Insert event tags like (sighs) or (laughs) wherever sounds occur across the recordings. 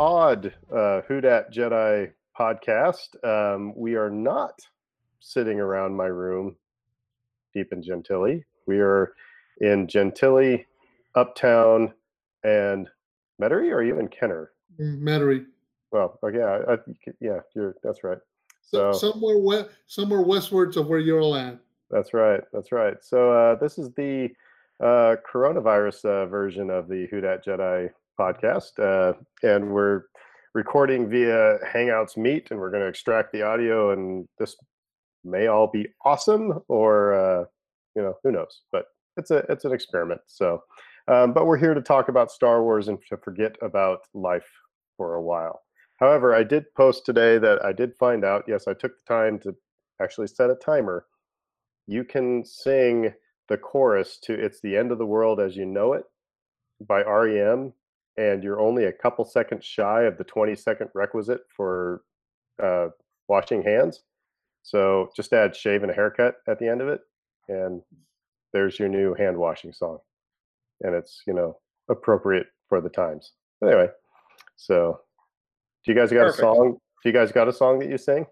odd uh, Who Dat Jedi podcast. Um, we are not sitting around my room deep in Gentilly. We are in Gentilly, Uptown, and Metairie, or even Kenner. Metairie. Well, okay, I, I, yeah, you're, that's right. So somewhere we, somewhere westwards of where you're at. That's right. That's right. So uh, this is the uh, coronavirus uh, version of the Who Dat Jedi podcast, uh, and we're recording via Hangouts Meet, and we're going to extract the audio, and this may all be awesome, or uh, you know, who knows? But it's a it's an experiment. So, um, but we're here to talk about Star Wars and to forget about life for a while. However, I did post today that I did find out. Yes, I took the time to actually set a timer. You can sing the chorus to "It's the End of the World as You Know It" by REM, and you're only a couple seconds shy of the 20 second requisite for uh, washing hands. So just add shave and a haircut at the end of it, and there's your new hand washing song, and it's you know appropriate for the times. Anyway, so do you guys got Perfect. a song? Do you guys got a song that you sing?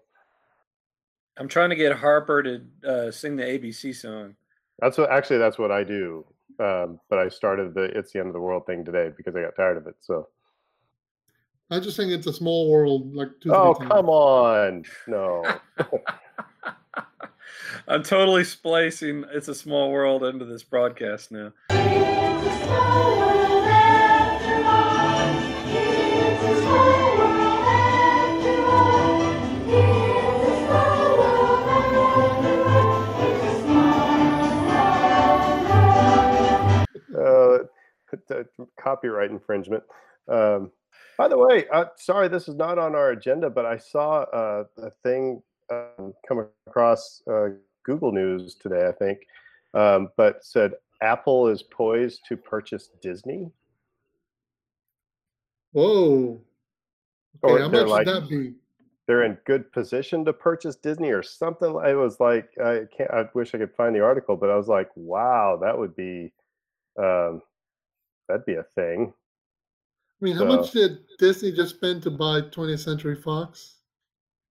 I'm trying to get Harper to uh, sing the ABC song. That's what actually that's what I do. Um, but I started the "It's the End of the World" thing today because I got tired of it. So I just think it's a small world. Like oh come on, no. (laughs) I'm totally splicing "It's a Small World" into this broadcast now. Copyright infringement. Um, by the way, uh, sorry, this is not on our agenda, but I saw uh, a thing um, come across uh, Google News today, I think, um, but said Apple is poised to purchase Disney. Whoa. Okay, or how much like, would that be? They're in good position to purchase Disney or something. It was like I can't. I wish I could find the article, but I was like, "Wow, that would be um, that'd be a thing. I mean, how so, much did Disney just spend to buy 20th Century Fox?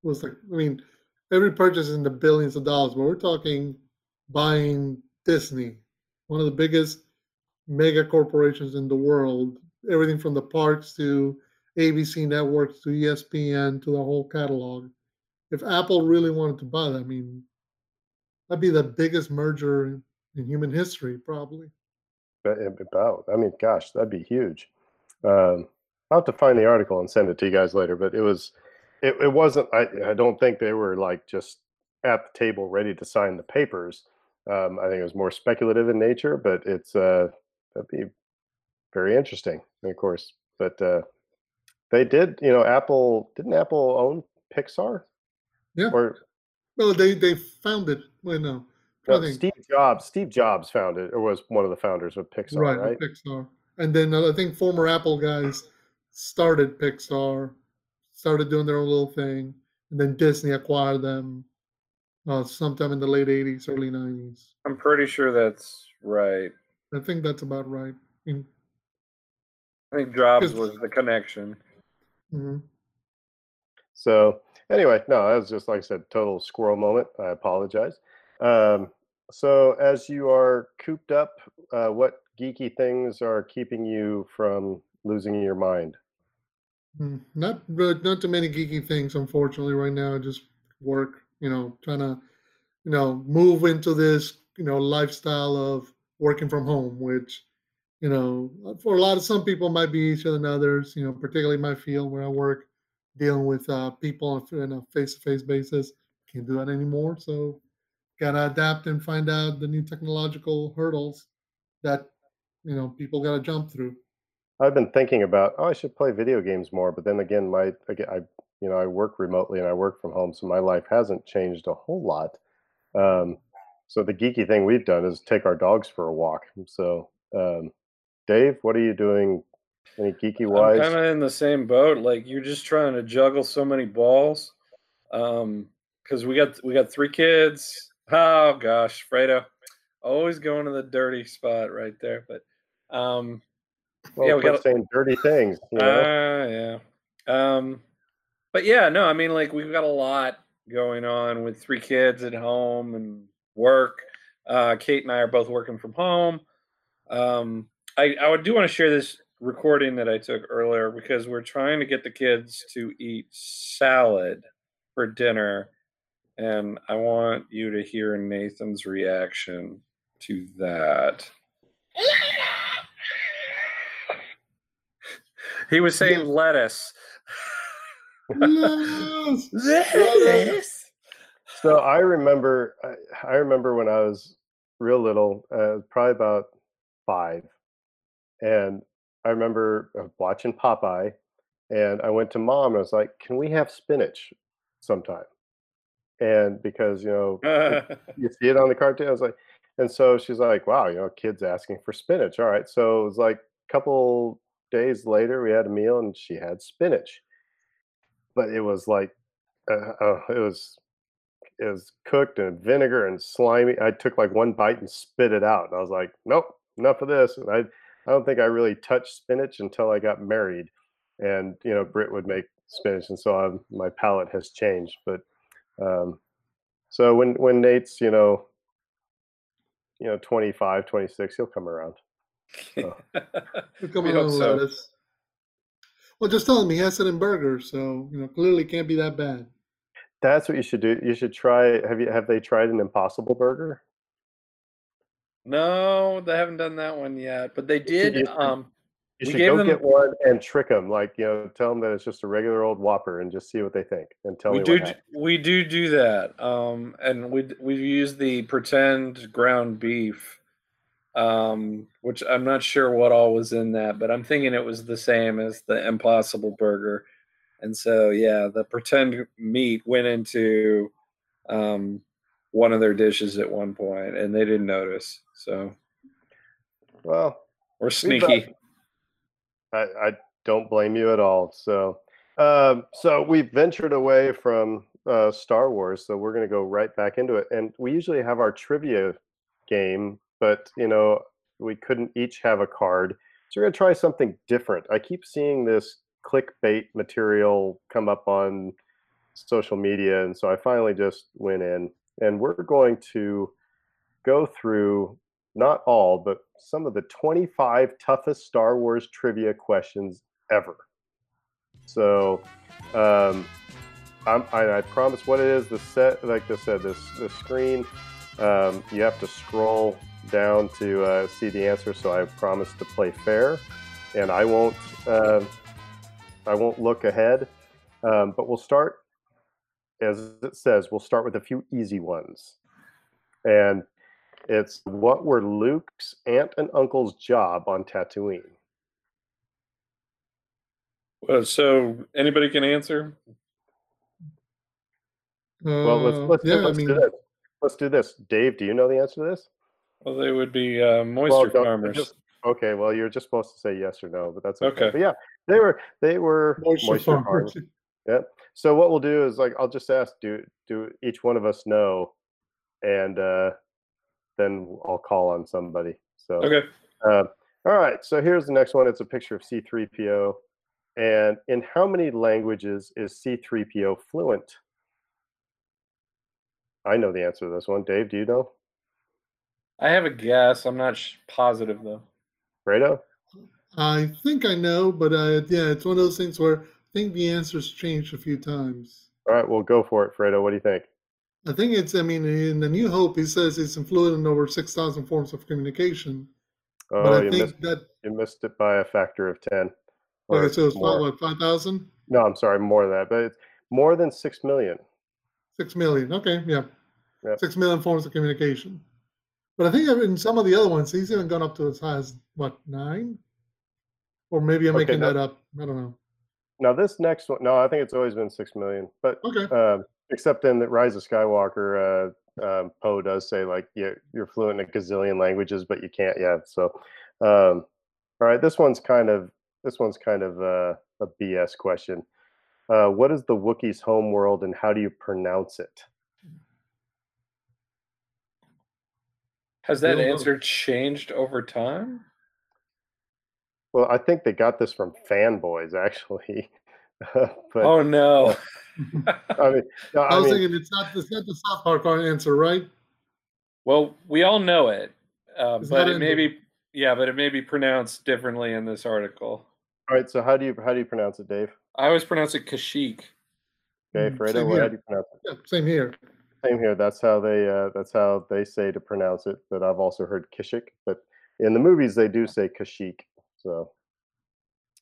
It was like, I mean, every purchase is in the billions of dollars, but we're talking buying Disney, one of the biggest mega corporations in the world. Everything from the parks to ABC networks to ESPN to the whole catalog. If Apple really wanted to buy that, I mean, that'd be the biggest merger in human history, probably about. I mean, gosh, that'd be huge. Um, I'll have to find the article and send it to you guys later. But it was, it, it wasn't. I, I don't think they were like just at the table ready to sign the papers. Um, I think it was more speculative in nature, but it's uh, that'd be very interesting. Of course, but uh, they did. You know, Apple didn't Apple own Pixar? Yeah. Or well, they they founded. It. Well, no, no, Steve Jobs. Steve Jobs founded or was one of the founders of Pixar, right? right? Pixar, and then uh, I think former Apple guys started Pixar, started doing their own little thing, and then Disney acquired them uh, sometime in the late '80s, early '90s. I'm pretty sure that's right. I think that's about right. I, mean, I think Jobs was the connection. Mm-hmm. So anyway, no, that was just like I said, total squirrel moment. I apologize. Um, so, as you are cooped up, uh, what geeky things are keeping you from losing your mind? Hmm, not not too many geeky things, unfortunately, right now. Just work, you know, trying to, you know, move into this, you know, lifestyle of working from home, which, you know, for a lot of some people might be easier than others. You know, particularly my field where I work, dealing with uh, people on a face-to-face basis. Can't do that anymore. So got to adapt and find out the new technological hurdles that you know people got to jump through. I've been thinking about oh I should play video games more, but then again my again I you know I work remotely and I work from home, so my life hasn't changed a whole lot. Um, so the geeky thing we've done is take our dogs for a walk. So um, Dave, what are you doing? Any geeky wise? I'm kind of in the same boat. Like you're just trying to juggle so many balls. Um, because we got we got three kids Oh gosh, Fredo, always going to the dirty spot right there. But um, Well, Yeah, we gotta- saying dirty things. You know? Uh, yeah. Um, but yeah, no, I mean, like we've got a lot going on with three kids at home and work. Uh, Kate and I are both working from home. Um, I, I would do want to share this recording that I took earlier because we're trying to get the kids to eat salad for dinner. And I want you to hear Nathan's reaction to that. He was saying lettuce. Yes. (laughs) Lettuce. So I remember, I, I remember when I was real little, uh, probably about five, and I remember uh, watching Popeye, and I went to mom and I was like, "Can we have spinach sometime?" And because you know you (laughs) see it on the cartoon, I was like, and so she's like, "Wow, you know, kids asking for spinach. All right." So it was like a couple days later, we had a meal and she had spinach, but it was like, uh, uh, it was it was cooked in vinegar and slimy. I took like one bite and spit it out. And I was like, nope, enough of this. And I, I don't think I really touched spinach until I got married. And, you know, Brit would make spinach. And so I'm, my palate has changed. But um, so when, when Nate's, you know, you know, 25, 26, he'll come around. (laughs) He'll come We along hope so. lettuce. Well, just tell him he has it in burgers, so you know clearly can't be that bad. That's what you should do. You should try. Have you, have they tried an impossible burger? no, they haven't done that one yet, but they did. Um, You should go them- get one and trick them. Like, you know, tell them that it's just a regular old Whopper and just see what they think and tell we me do what we do do that um and we we use the pretend ground beef um which i'm not sure what all was in that but i'm thinking it was the same as the impossible burger and so yeah the pretend meat went into um one of their dishes at one point and they didn't notice so Well, we're We've, sneaky I, I don't blame you at all. So, um, so we've ventured away from uh, Star Wars, so we're going to go right back into it. And we usually have our trivia game, but you know, we couldn't each have a card, so we're going to try something different. I keep seeing this clickbait material come up on social media, and so I finally just went in, and we're going to go through not all, but some of the 25 toughest Star Wars trivia questions ever. So, um, I'm, I, I promise what it is. The set, like I said, this the screen. Um, you have to scroll down to uh, see the answer. So I promise to play fair, and I won't. Uh, I won't look ahead. Um, but we'll start, as it says, we'll start with a few easy ones, and it's what were Luke's aunt and uncle's job on Tatooine? Uh, so anybody can answer Well, let's Uh, let's, do, yeah, let's mean, do this. Let's do this. Dave, do you know the answer to this? well they would be uh, moisture Well, farmers just- okay, well, you're just supposed to say yes or no, but that's okay. Okay. But yeah, they were they were moisture, moisture farmers. farmers. Yep. So what we'll do is like I'll just ask do do each one of us know, and uh, then I'll call on somebody. So okay Uh, all right, so here's the next one. It's a picture of C3PO. And in how many languages is C3PO fluent? I know the answer to this one. Dave, do you know? i have a guess i'm not sh- positive though Fredo? I think I know, but uh, yeah, it's one of those things where I think the answer's changed a few times. All right, well, go for it, Fredo. What do you think? I think it's, I mean, in the New Hope, he says it's fluent in over 6,000 forms of communication. Oh, but I you, think missed, that, you missed it by a factor of 10. Okay, so it's more. about what, 5,000? No, I'm sorry, more than that. But it's more than 6 million. 6 million. Okay, yeah. Yep. 6 million forms of communication. But I think in some of the other ones, he's even gone up to as high as, what, nine? Or maybe I'm Okay, making no. that up. I don't know. Now, this next one, no, I think it's always been 6 million. But Okay. um, except in the Rise of Skywalker, uh, um, Poe does say like you, you're fluent in a gazillion languages, but you can't yet. So, um, all right, this one's kind of this one's kind of uh, a BS question. Uh, what is the Wookiee's home world, and how do you pronounce it? Has that answer changed over time? Well, I think they got this from fanboys, actually. (laughs) but oh no! I mean, no, I I was mean, thinking it's not it's not the South Park answer, right? well, we all know it, uh, but it in may be yeah, but it may be pronounced differently in this article. all right. So how do you how do you pronounce it, Dave? I always pronounce it Kashyyyk. Okay, Mm, Fredo, same what, here. how do you pronounce it? Yeah, same here. Same here. That's how they uh, that's how they say to pronounce it. But I've also heard Kishik. But in the movies, they do say Kashik. So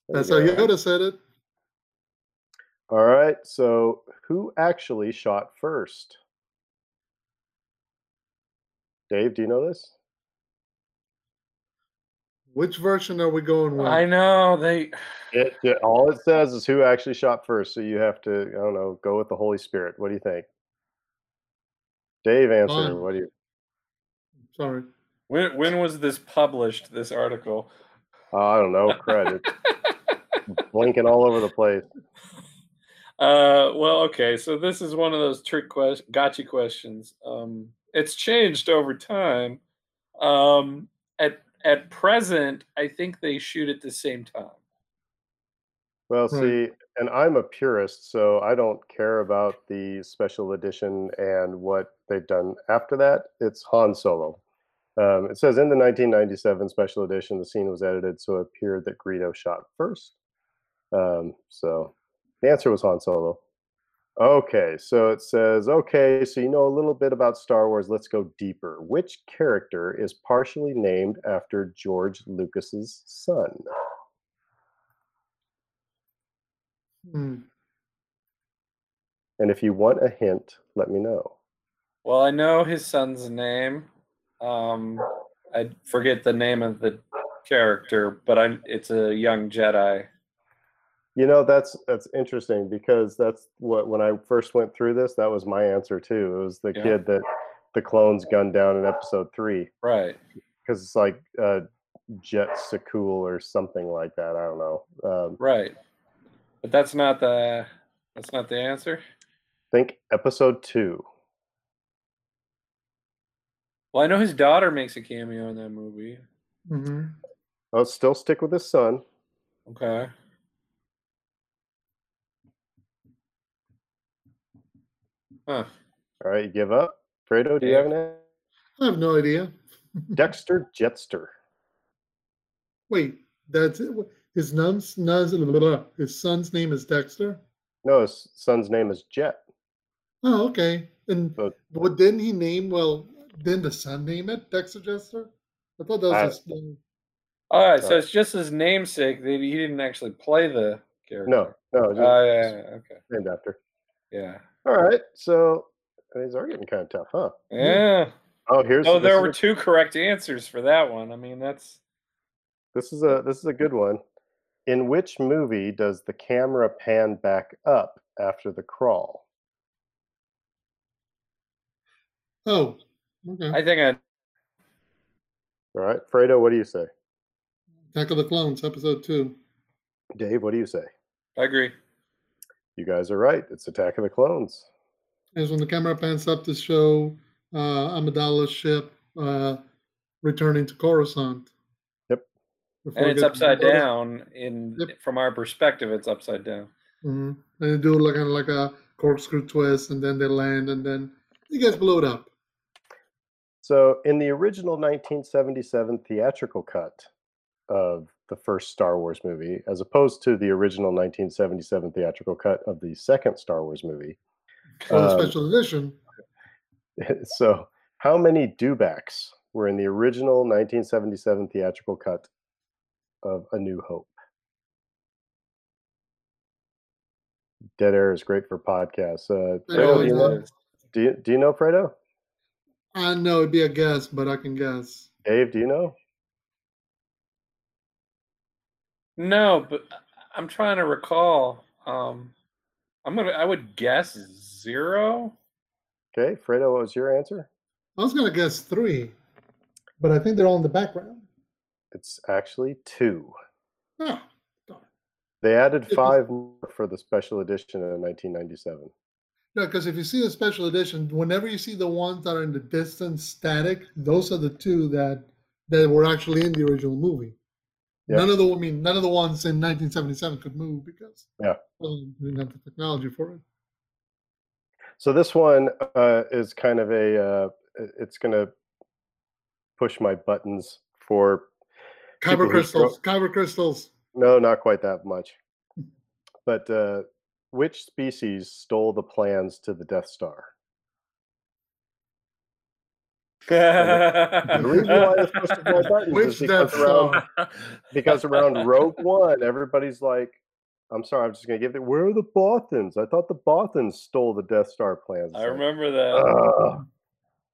there That's you how go. Yoda said it. All right. So who actually shot first? Dave, do you know this? Which version are we going with? I know they. (sighs) It, it- all it says is who actually shot first. So you have to, I don't know, go with the Holy Spirit. What do you think? Dave, answer. Um, what do you? Sorry. When when was this published? This article. Oh, I don't know. Credit. (laughs) Blinking all over the place. Uh, well, okay. So this is one of those trick quest, gotcha questions. Um, it's changed over time. Um, at at present, I think they shoot at the same time. Well, Right. see, and I'm a purist, so I don't care about the special edition and what they've done after that. It's Han Solo. Um, it says in the 1997 special edition, the scene was edited so it appeared that Greedo shot first. Um, so the answer was Han Solo. Okay, so it says, okay, so you know a little bit about Star Wars. Let's go deeper. Which character is partially named after George Lucas's son? Hmm. And if you want a hint, let me know. Well, I know his son's name. Um, I forget the name of the character, but I it's a young Jedi. You know, that's that's interesting because that's what when I first went through this, that was my answer too. It was the Yeah. kid that the clones gunned down in episode three Right. because it's like uh, Jet Sakul or something like that. I don't know. Um, Right. But that's not the that's not the answer. think episode two. Well, I know his daughter makes a cameo in that movie. Mm-hmm. I'll still stick with his son. Okay. Huh. All right, you give up. Fredo, do you have an answer? I have no idea. Dexter Jetster. Wait, that's it. His son's blah, blah, blah. his son's name is Dexter. No, his son's name is Jet. Oh, okay. And But- what didn't he name? Well, didn't the son name it Dexter Jester? I thought that was I- his name. All right, so Uh, it's just his namesake. That he didn't actually play the character. No, no, Oh just yeah, yeah, yeah, okay. named after. Yeah. All right, so these are getting kind of tough, huh? Yeah. Oh, here's Oh, there were a- two correct answers for that one. I mean, that's This is a this is a good one. In which movie does the camera pan back up after the crawl? Oh, okay. I think I All right, Fredo, what do you say? Attack of the Clones, episode two. Dave, what do you say? I agree. You guys are right. It's Attack of the Clones. As when the camera pans up to show uh, Amidala's ship uh, returning to Coruscant. Yep. Before And it's upside down in Yep. from our perspective it's upside down. Mhm. And they do like kind of like a corkscrew twist, and then they land, and then it gets blown up. So, in the original 1977 theatrical cut of the first Star Wars movie, as opposed to the original 1977 theatrical cut of the second Star Wars movie, Um, special edition, (laughs) so how many dewbacks were in the original 1977 theatrical cut of A New Hope? Dead air is great for podcasts. Uh, Fredo, do, you know, do, you, do you know Fredo? I know it'd be a guess, but I can guess. Dave, do you know? No, but I'm trying to recall. Um I'm gonna I would guess zero. Okay, Fredo, what was your answer? I was gonna guess three, but I think they're all in the background. It's actually two. Oh, They added five more for the special edition in 1997. yeah, because if you see the special edition, whenever you see the ones that are in the distance static, those are the two that that were actually in the original movie. Yeah. None of the I mean none of the ones in 1977 could move because Yeah. well, we didn't have the technology for it. So this one uh, is kind of a. Uh, it's going to push my buttons for. Kyber crystals. Kyber crystals. No, not quite that much. (laughs) But uh, which species stole the plans to the Death Star? The reason why this pushes my buttons Which is because around, Star? (laughs) because around Rogue One, everybody's like, "I'm sorry, I'm just going to give it. Where are the Bothans? I thought the Bothans stole the Death Star plans." I like, remember that. "Ugh."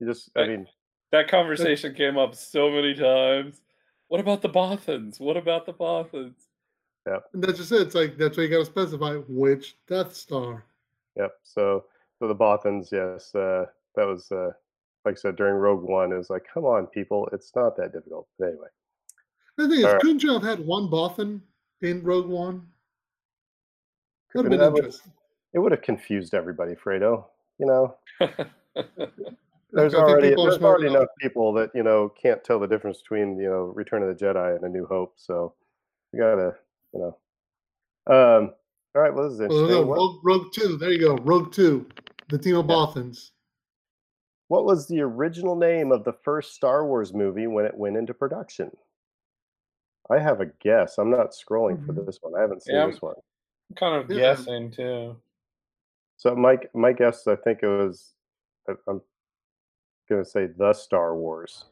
you just, I Right. mean, that conversation came up so many times. What about the Bothans? What about the Bothans? And that's just it. It's like that's why you got to specify which Death Star. Yep. So, so the Bothans, yes, uh, that was uh, like I said during Rogue One. It was like, come on, people, it's not that difficult. But anyway, The thing is, Alright. couldn't you have had one Bothan in Rogue One? Could have been would- interesting. it would have confused everybody, Fredo. You know, (laughs) there's already people there's already enough. people that you know can't tell the difference between you know Return of the Jedi and A New Hope. So you gotta, you know. Um. All right. Well, this is Well, interesting. no, Rogue, Rogue Two. There you go. Rogue Two. The team of Yeah. Bothans. What was the original name of the first Star Wars movie when it went into production? I have a guess. I'm not scrolling for Mhm. this one. I haven't seen Yeah, this one. I'm kind of Yeah. guessing too. So my my guess, I think it was. I- I'm gonna say the Star Wars.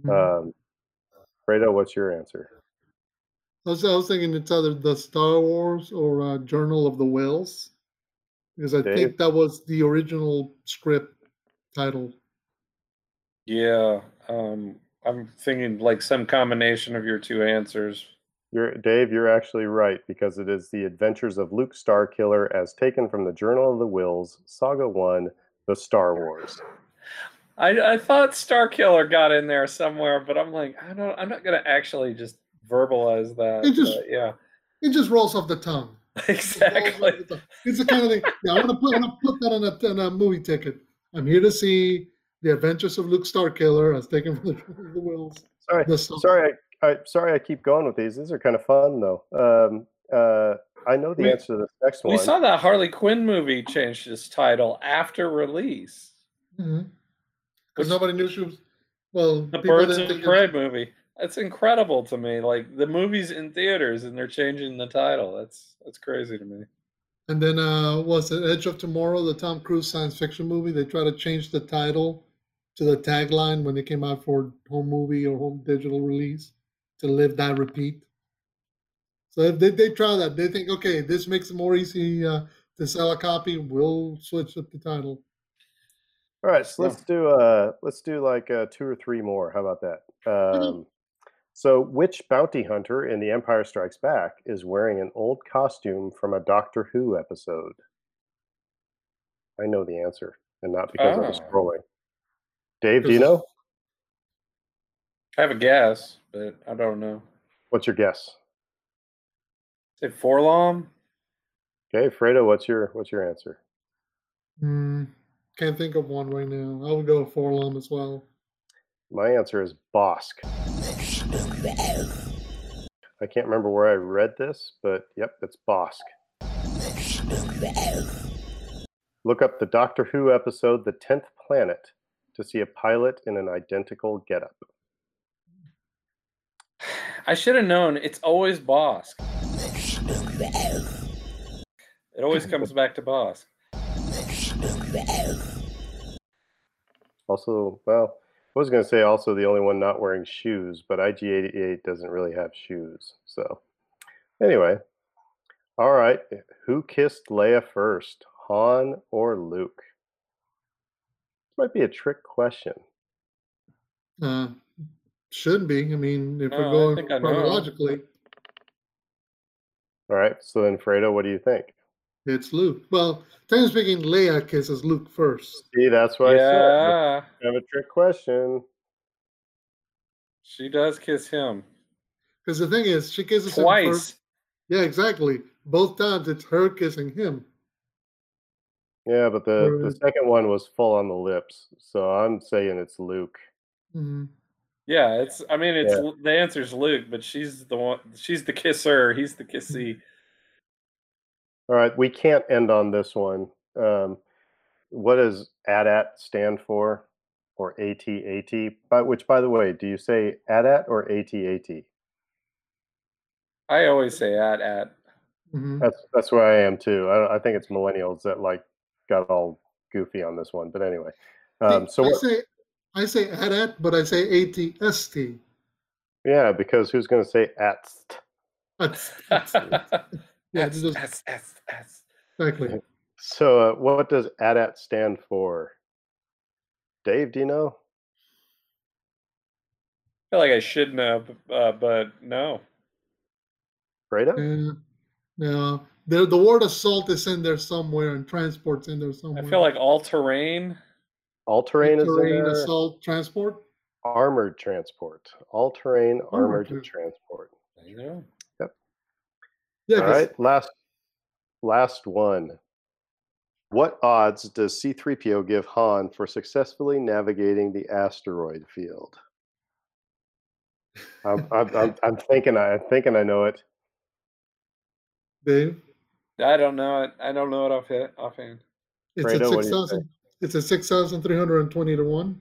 Mhm. Um, Fredo, what's your answer? I was, I was thinking it's either the Star Wars or uh, Journal of the Whales, because I Dave? think that was the original script title. Yeah, um, I'm thinking like some combination of your two answers. You're Dave. You're actually right because it is the Adventures of Luke Starkiller, as taken from the Journal of the Whills, Saga One, The Star Wars. I, I thought Starkiller got in there somewhere, but I'm like, I don't. I'm not gonna actually just verbalize that. It just- but yeah, It just rolls off the tongue. (laughs) It off exactly. the tongue. It's the kind of thing. Yeah, I'm gonna put, I'm gonna put that on a, on a movie ticket. I'm here to see the Adventures of Luke Starkiller, as taken from the (laughs) Journal of the Whales. Sorry, The sorry, I, I sorry I keep going with these. These are kind of fun though. Um, uh, I know the We- answer to this next one. We saw that Harley Quinn movie changed its title after release. Because Which- nobody knew she was. Well, The Birds of Prey movie. That's incredible to me. Like the movie's in theaters and they're changing the title. That's that's crazy to me. And then uh was it Edge of Tomorrow, the Tom Cruise science fiction movie? They tried to change the title to the tagline when they came out for home movie or home digital release to live, die, repeat. So if they, they try that, they think, okay, this makes it more easy uh, to sell a copy. We'll switch up the title. All right, so Yeah. let's do uh let's do like uh, two or three more. How about that? Um, so, which bounty hunter in The Empire Strikes Back is wearing an old costume from a Doctor Who episode? I know the answer, and not because I'm Oh. scrolling. Dave, do you know? I have a guess, but I don't know. What's your guess? Say 4-LOM? Okay, Fredo, what's your what's your answer? Hmm, can't think of one right now. I would go with 4-LOM as well. My answer is Bossk. I can't remember where I read this, but yep, it's Bossk. Look up the Doctor Who episode The Tenth Planet to see a pilot in an identical getup. I should have known. It's always Bossk. It always comes back to Bossk. Also, well, I was going to say also the only one not wearing shoes, but IG88 doesn't really have shoes. So, anyway, all right. Who kissed Leia first, Han or Luke? This might be a trick question. Uh, shouldn't be. I mean, if Oh, we're going think I know. chronologically, All right. So then, Fredo, what do you think? It's Luke. Well, technically speaking, Leia kisses Luke first. See, that's what I said. I have a trick question. she does kiss him Because the thing is, she kisses him twice. first. Yeah, exactly. Both times it's her kissing him. Yeah, but the, the second one was full on the lips. So I'm saying it's Luke. Mhm. Yeah, it's. I mean, it's Yeah. the answer's Luke, but she's the one. She's the kisser. He's the kissy. All right, we can't end on this one. Um, what does AT-AT stand for, or AT-AT? But which, by the way, do you say AT-AT or AT-AT? I always say at at. Mhm. That's that's where I am too. I, I think it's millennials that like got all goofy on this one. But anyway, um, so I what, say I say AT-AT, but I say ATST. yeah, because who's going to say ATST? (laughs) (laughs) That's, that's Yeah, S, just- S, S, S. exactly. So uh, what does AT-AT stand for? Dave, do you know? I feel like I should know, b- uh, but no. Fredo? Yeah. Yeah. The the word assault is in there somewhere and transport's in there somewhere. I feel like all terrain. All terrain is in terrain there. assault transport. Armored transport. All terrain Armored armored transport. There you go. Yeah, All 'cause right, last last one. What odds does C3PO give Han for successfully navigating the asteroid field? I'm, I'm, I'm, (laughs) I'm thinking I, I'm thinking I know it. Dave, I don't know it. I don't know it off hit offhand. it's Fredo, at what six do you say? thousand. It's at six thousand three hundred and twenty to one.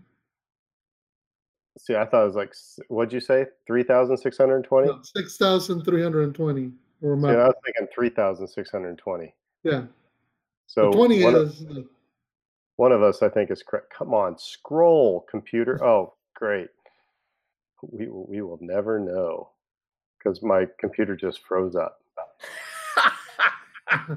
See, I thought it was like, what'd you say? 3,620? No, six thousand three hundred and twenty. Or See, my, I was thinking 3,620. yeah, So the twenty one, of, is the- one of us, I think, is correct. Come on, scroll, computer. (laughs) Oh, great. We, will- we will never know because my computer just froze up. (laughs) uh,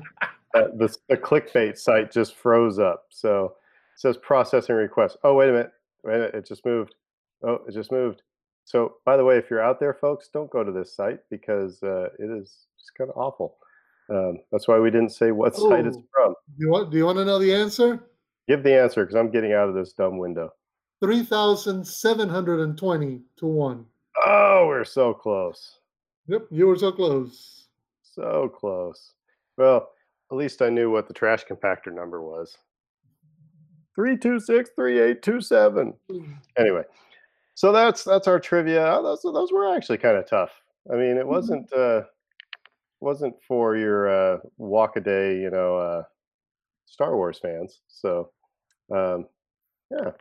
the, the clickbait site just froze up. So it says processing request. Oh, wait a minute. Wait a minute. It just moved. Oh, it just moved. So, by the way, if you're out there, folks, don't go to this site because uh, it is just kind of awful. Um, that's why we didn't say what site it's Oh. from. Do you want? Do you want to know the answer? Give the answer because I'm getting out of this dumb window. Three thousand seven hundred and twenty to one. Oh, we're so close. Yep, you were so close. So close. Well, at least I knew what the trash compactor number was. 326 3827. Anyway, so that's that's our trivia. Oh, Those those were actually kind of tough. I mean, it wasn't uh wasn't for your uh walk a day, you know, uh Star Wars fans. So um yeah.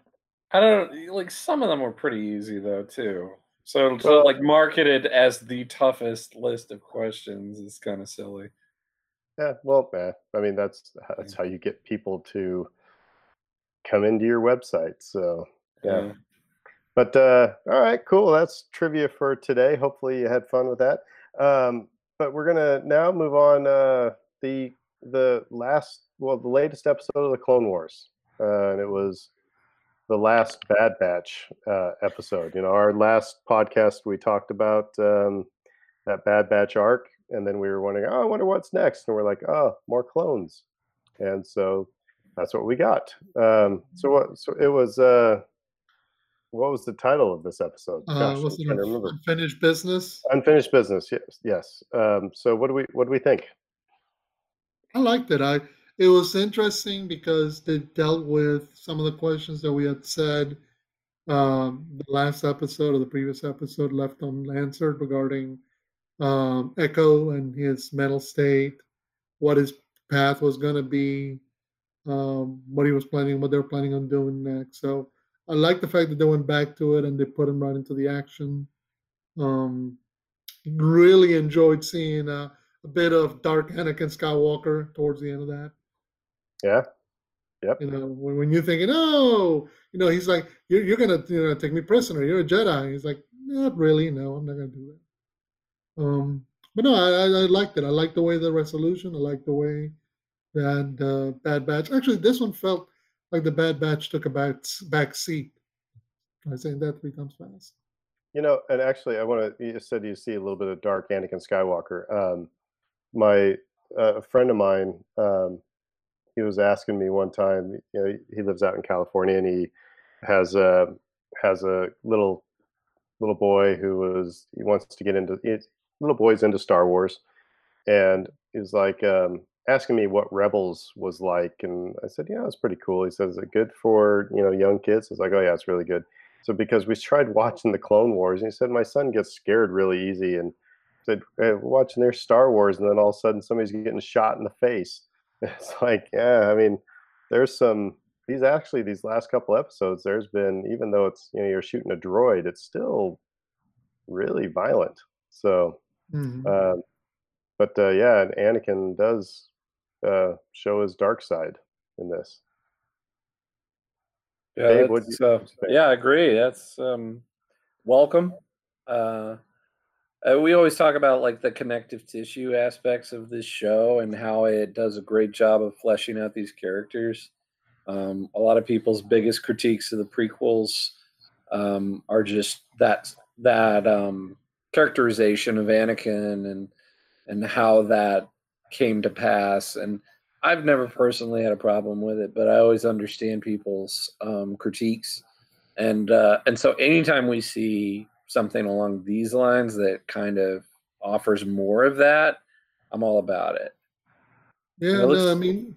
I don't like some of them were pretty easy though too. So to Well- like marketed as the toughest list of questions is kind of silly. Yeah, well, eh, I mean that's that's how you get people to come into your website. So Yeah. But uh, all right, cool. That's trivia for today. Hopefully you had fun with that. Um, but we're gonna now move on. Uh, the the last, well, the latest episode of the Clone Wars, uh, and it was the last Bad Batch uh, episode. You know, our last podcast we talked about um, that Bad Batch arc, and then we were wondering, oh, I wonder what's next, and we're like, oh, more clones, and so that's what we got. Um, so what? So it was. Uh, what was the title of this episode? Uh, was it trying to remember. unfinished business? Unfinished business. Yes, yes. Um, so what do we what do we think? I liked it. I it was interesting because they dealt with some of the questions that we had said um, the last episode or the previous episode left unanswered regarding um, Echo and his mental state, what his path was going to be, um, what he was planning, what they were planning on doing next. So I like the fact that they went back to it and they put him right into the action. Um, really enjoyed seeing uh, a bit of dark Anakin Skywalker towards the end of that. Yeah. Yep. You know, when, when you're thinking, oh, you know, he's like, you're, you're gonna, you know, take me prisoner. You're a Jedi. He's like, not really. No, I'm not gonna do that. Um, but no, I, I, I liked it. I liked the way the resolution. I liked the way that uh, Bad Batch. Actually, this one felt like the Bad Batch took a back back seat. I saying that times fast. You know, and actually, I want to. You said you see a little bit of dark Anakin Skywalker. Um, my uh, a friend of mine, um, he was asking me one time. You know, he lives out in California, and he has a has a little little boy who was he wants to get into he, little boy's into Star Wars, and he's like um, asking me what Rebels was like, and I said, yeah, it's pretty cool. He says, is it good for you know young kids? I was like, oh yeah, it's really good. So because we tried watching the Clone Wars, and he said my son gets scared really easy, and said hey, watching their Star Wars, and then all of a sudden somebody's getting shot in the face. (laughs) It's like, yeah, I mean, there's some these actually these last couple episodes. There's been even though it's you know you're shooting a droid, it's still really violent. So, Mhm. uh, but uh, yeah, Anakin does uh, show his dark side in this. Yeah, Dave, you uh, yeah, I agree. That's um, welcome. Uh, uh, we always talk about like the connective tissue aspects of this show and how it does a great job of fleshing out these characters. Um, a lot of people's biggest critiques of the prequels um, are just that that um, characterization of Anakin and and how that came to pass. And I've never personally had a problem with it, but I always understand people's um, critiques. And uh, and so anytime we see something along these lines that kind of offers more of that, I'm all about it. Yeah, no, I mean,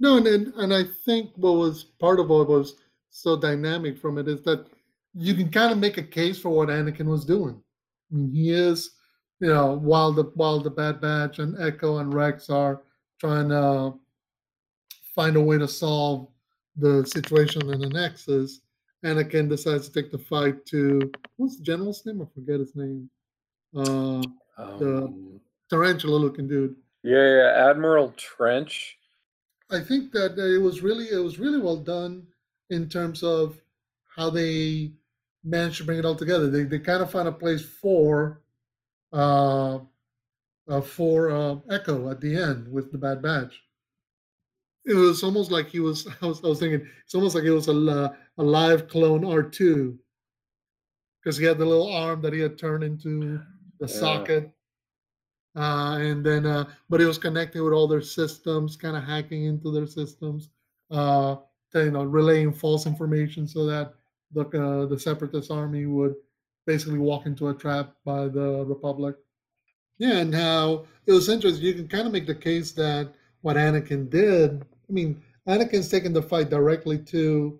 no, and, and and I think what was part of what was so dynamic from it is that you can kind of make a case for what Anakin was doing. I mean, he is, you know, while the while the Bad Batch and Echo and Rex are trying to find a way to solve the situation in Anaxes, Anakin decides to take the fight to what's the general's name? I forget his name. Uh, Um, tarantula looking dude. yeah, yeah, Admiral Trench. I think that it was really it was really well done in terms of how they managed to bring it all together. They they kind of found a place for uh, uh for uh, Echo at the end with the Bad Batch. It was almost like he was. (laughs) I was, I was thinking it's almost like it was a a live clone R two because he had the little arm that he had turned into the socket uh, and then uh, but it was connecting with all their systems, kind of hacking into their systems, uh, to, you know, relaying false information so that the uh, the separatist army would basically walk into a trap by the Republic. Yeah, and how it was interesting. You can kind of make the case that what Anakin did. I mean, Anakin's taking the fight directly to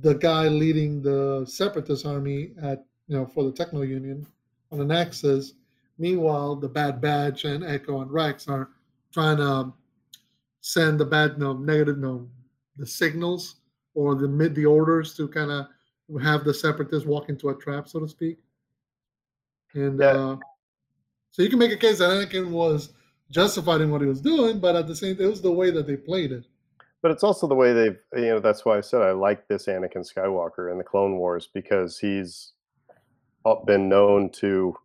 the guy leading the separatist army at you know for the Techno Union on Anaxes. Meanwhile, the Bad Batch and Echo and Rex are trying to send the bad, no, negative, no, the signals or the mid the orders to kind of have the separatists walk into a trap, so to speak. And Yeah. uh, so you can make a case that Anakin was justified in what he was doing, but at the same time, it was the way that they played it. But it's also the way they've, you know, that's why I said I like this Anakin Skywalker in the Clone Wars because he's been known to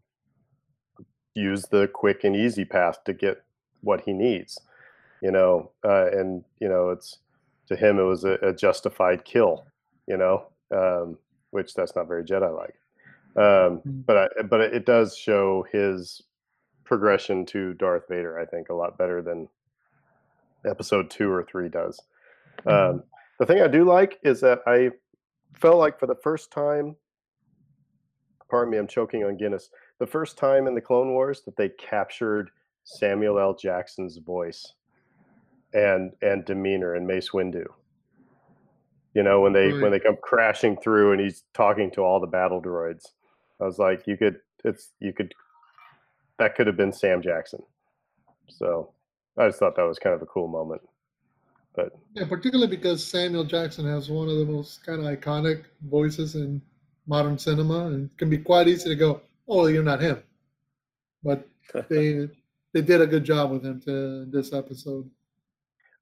use the quick and easy path to get what he needs, you know, uh, and you know, it's to him it was a, a justified kill, you know, um, which that's not very Jedi-like. Um, Mm. but I, but it does show his progression to Darth Vader, I think, a lot better than Episode two or three does. Mhm. Um, the thing I do like is that I felt like for the first time, pardon me, I'm choking on Guinness. The first time in the Clone Wars that they captured Samuel L. Jackson's voice and and demeanor in Mace Windu. You know, when they when they come crashing through and he's talking to all the battle droids, I was like, you could it's you could that could have been Sam Jackson. So I just thought that was kind of a cool moment. But Yeah, particularly because Samuel Jackson has one of the most kind of iconic voices in modern cinema, and it can be quite easy to go, "Oh, you're not him," but (laughs) they they did a good job with him to this episode.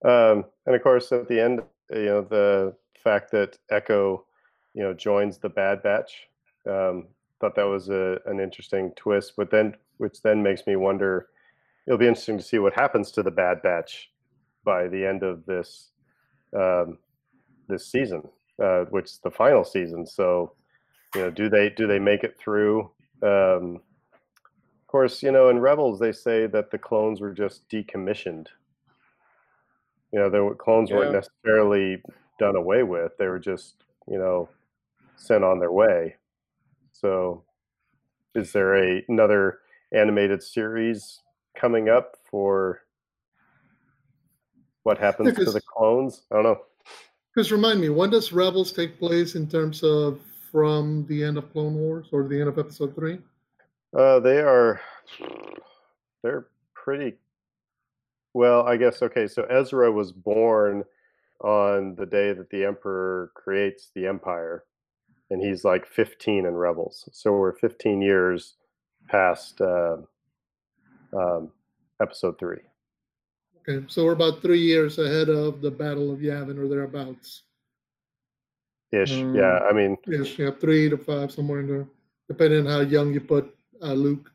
Um, and of course, at the end, you know, the fact that Echo, you know, joins the Bad Batch, um, thought that was a, an interesting twist. But then, which then makes me wonder, it'll be interesting to see what happens to the Bad Batch by the end of this um, this season, uh, which is the final season. So, you know, do they do they make it through? Um, of course, you know, in Rebels they say that the clones were just decommissioned you know, the clones weren't necessarily done away with. They were just, you know, sent on their way. So, is there a another animated series coming up for what happens to the clones? I don't know. Just remind me, when does Rebels take place in terms of from the end of Clone Wars or the end of Episode Three? Uh, they are. They're pretty. Well, I guess okay. So Ezra was born on the day that the Emperor creates the Empire, and he's like 15 in Rebels. So we're 15 years past uh, um, Episode Three. Okay, so we're about three years ahead of the Battle of Yavin or thereabouts. Ish. Um, yeah. I mean, Yes, yeah, three to five, somewhere in there, depending on how young you put uh, Luke.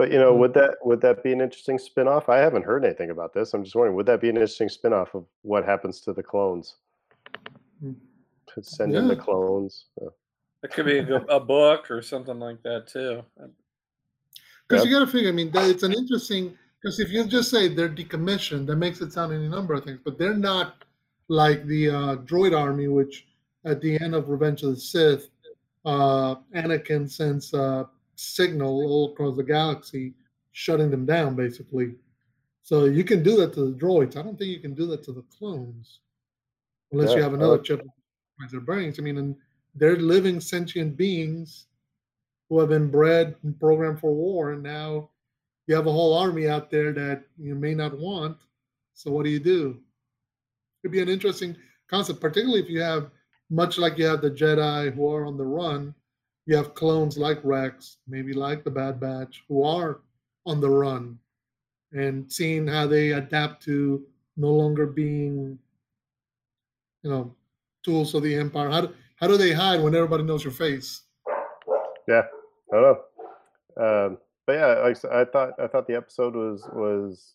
But you know, Mm. would that would that be an interesting spin-off? I haven't heard anything about this. I'm just wondering, would that be an interesting spin-off of what happens to the clones? Mm. To send in the clones. Uh, It could be a, a book or something like that too. Because Yeah. you got to figure, I mean, that it's an interesting. Because if you just say they're decommissioned, that makes it sound any number of things. But they're not like the uh, droid army, which at the end of Revenge of the Sith, uh, Anakin sends a signal all across the galaxy, shutting them down, basically. So you can do that to the droids. I don't think you can do that to the clones, unless you have another like- chip inside their brains. I mean, and they're living sentient beings who have been bred and programmed for war, and now you have a whole army out there that you may not want. So what do you do? it could be an interesting concept, particularly if you have much like you have the Jedi who are on the run. You have clones like Rex, maybe like the Bad Batch, who are on the run, and seeing how they adapt to no longer being, you know, tools of the Empire. How do, how do they hide when everybody knows your face? yeah, I don't know. Um, but yeah, like I thought I thought the episode was was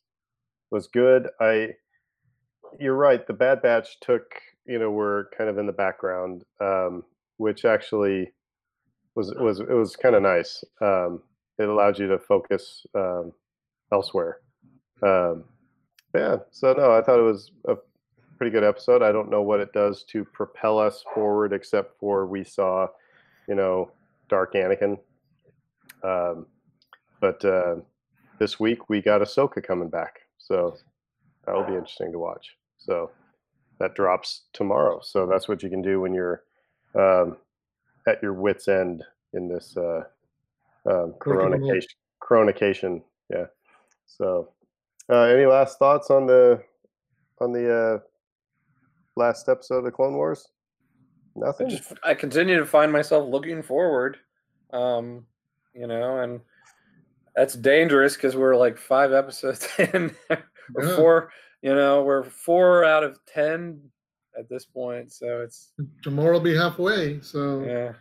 was good. I you're right. The Bad Batch took you know were kind of in the background, um, which actually was was it was kind of nice. Um, it allowed you to focus um, elsewhere. Um, yeah, so no, I thought it was a pretty good episode. I don't know what it does to propel us forward, except for we saw, you know, Dark Anakin. Um, but uh, this week we got Ahsoka coming back, so that'll be interesting to watch. So that drops tomorrow. So that's what you can do when you're um, at your wits' end in this uh, um, from home. coronation. Coronation, yeah. So, uh, any last thoughts on the on the uh, last episode of the Clone Wars? I Nothing. just I continue to find myself looking forward, um, you know, and that's dangerous because we're like five episodes (laughs) in, or Yeah. four, you know, we're four out of ten at this point, so it's Tomorrow will be halfway. So yeah.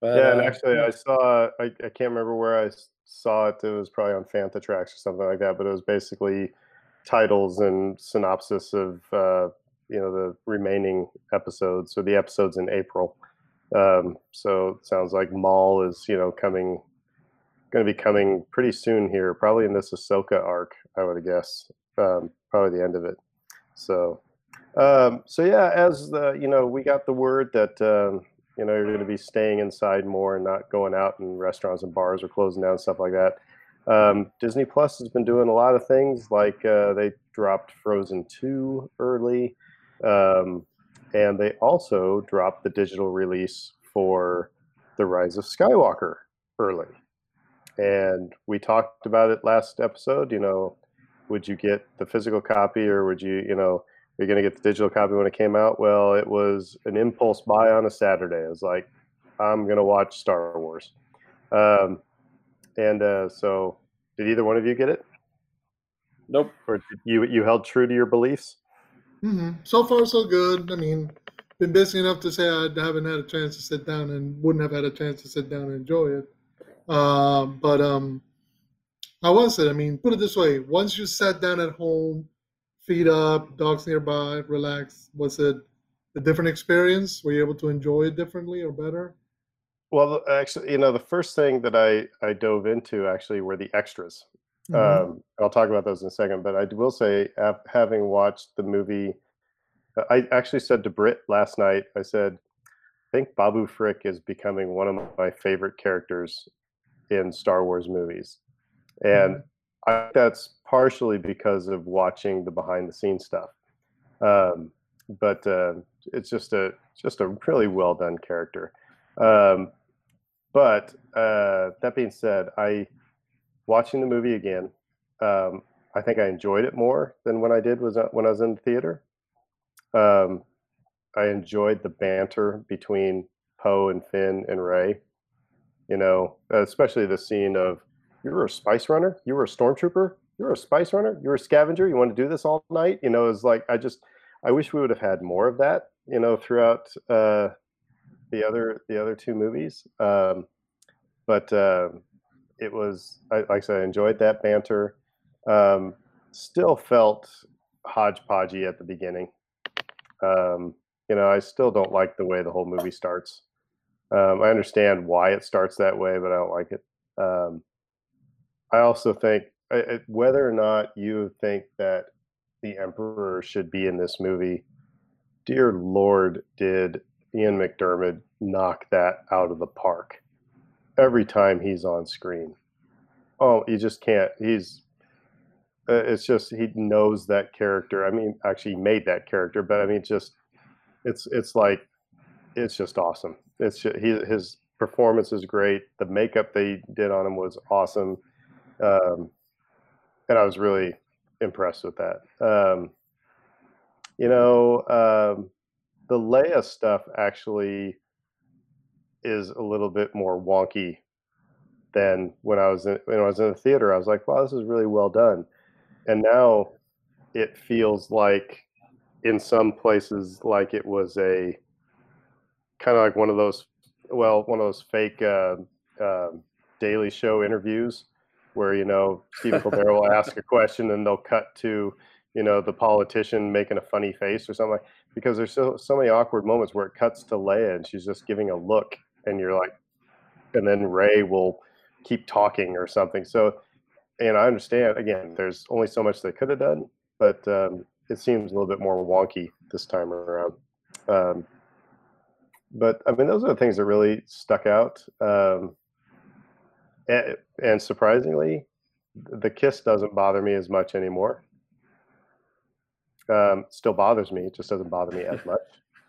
But, yeah, and uh, actually, I saw. I, I can't remember where I saw it. It was probably on Fantha Tracks or something like that. But it was basically titles and synopsis of uh, you know the remaining episodes or the episodes in April. Um, so it sounds like Maul is you know coming, going to be coming pretty soon here, probably in this Ahsoka arc. I would guess um, probably the end of it. So, um, so yeah, as the you know, we got the word that um, you know you're going to be staying inside more and not going out and restaurants and bars are closing down and stuff like that. Um, Disney Plus has been doing a lot of things, like uh, they dropped Frozen two early, um, and they also dropped the digital release for The Rise of Skywalker early. And we talked about it last episode. You know, would you get the physical copy or would you, you know, you're going to get the digital copy when it came out? Well, it was an impulse buy on a Saturday. It was like, I'm going to watch Star Wars. Um, and uh, so, did either one of you get it? nope. Or did you you held true to your beliefs? hmm so far so good. I mean, been busy enough to say I haven't had a chance to sit down and wouldn't have had a chance to sit down and enjoy it. Uh, but um, how was it? I mean, put it this way: once you sat down at home, feet up, dogs nearby, relax, was it a different experience? Were you able to enjoy it differently or better? Well, actually, you know, the first thing that I I dove into actually were the extras. Mhm. Um, I'll talk about those in a second, but I will say, having watched the movie, uh, I actually said to Britt last night, I said, I think Babu Frick is becoming one of my favorite characters in Star Wars movies. And I think that's partially because of watching the behind the scenes stuff. Um, but uh, it's just a just a really well done character. Um, but uh, that being said, I watching the movie again. Um, I think I enjoyed it more than when I did was uh, when I was in the theater. Um, I enjoyed the banter between Poe and Finn and Rey. You know, especially the scene of you were a spice runner, you were a stormtrooper, you were a spice runner, you're a scavenger, you want to do this all night. You know, it's like I just I wish we would have had more of that. You know, throughout uh, the other the other two movies. Um, but uh, it was I, like I said, I enjoyed that banter. Um, still felt hodgepodgey at the beginning. Um, you know, I still don't like the way the whole movie starts. Um, I understand why it starts that way, but I don't like it. Um, I also think whether or not you think that the Emperor should be in this movie, dear Lord, did Ian McDiarmid knock that out of the park every time he's on screen. Oh, you just can't. He's uh, it's just he knows that character. I mean, actually made that character, but I mean, just it's it's like it's just awesome. It's just, he his performance is great. The makeup they did on him was awesome, um, and I was really impressed with that. Um, you know, um, the Leia stuff actually is a little bit more wonky than when I was in when I was in the theater. I was like, wow, this is really well done. And now it feels like in some places like it was a kind of like one of those well, one of those fake uh, uh, Daily Show interviews where you know Stephen Colbert will ask a question and they'll cut to you know the politician making a funny face or something like because there's so so many awkward moments where it cuts to Leia and she's just giving a look and you're like and then Rey will keep talking or something. So and I understand again there's only so much they could have done but um, it seems a little bit more wonky this time around. Um, but I mean those are the things that really stuck out um, and, and surprisingly the kiss doesn't bother me as much anymore um, still bothers me. It just doesn't bother me as much.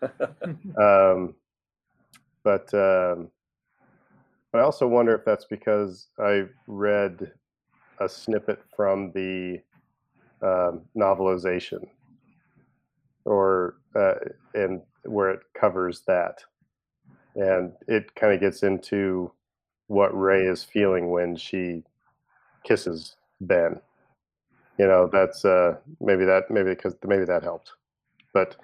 (laughs) um, but um, I also wonder if that's because I read a snippet from the um, novelization, or uh, and where it covers that, and it kind of gets into what Rey is feeling when she kisses Ben. You know that's uh maybe that maybe because maybe that helped. But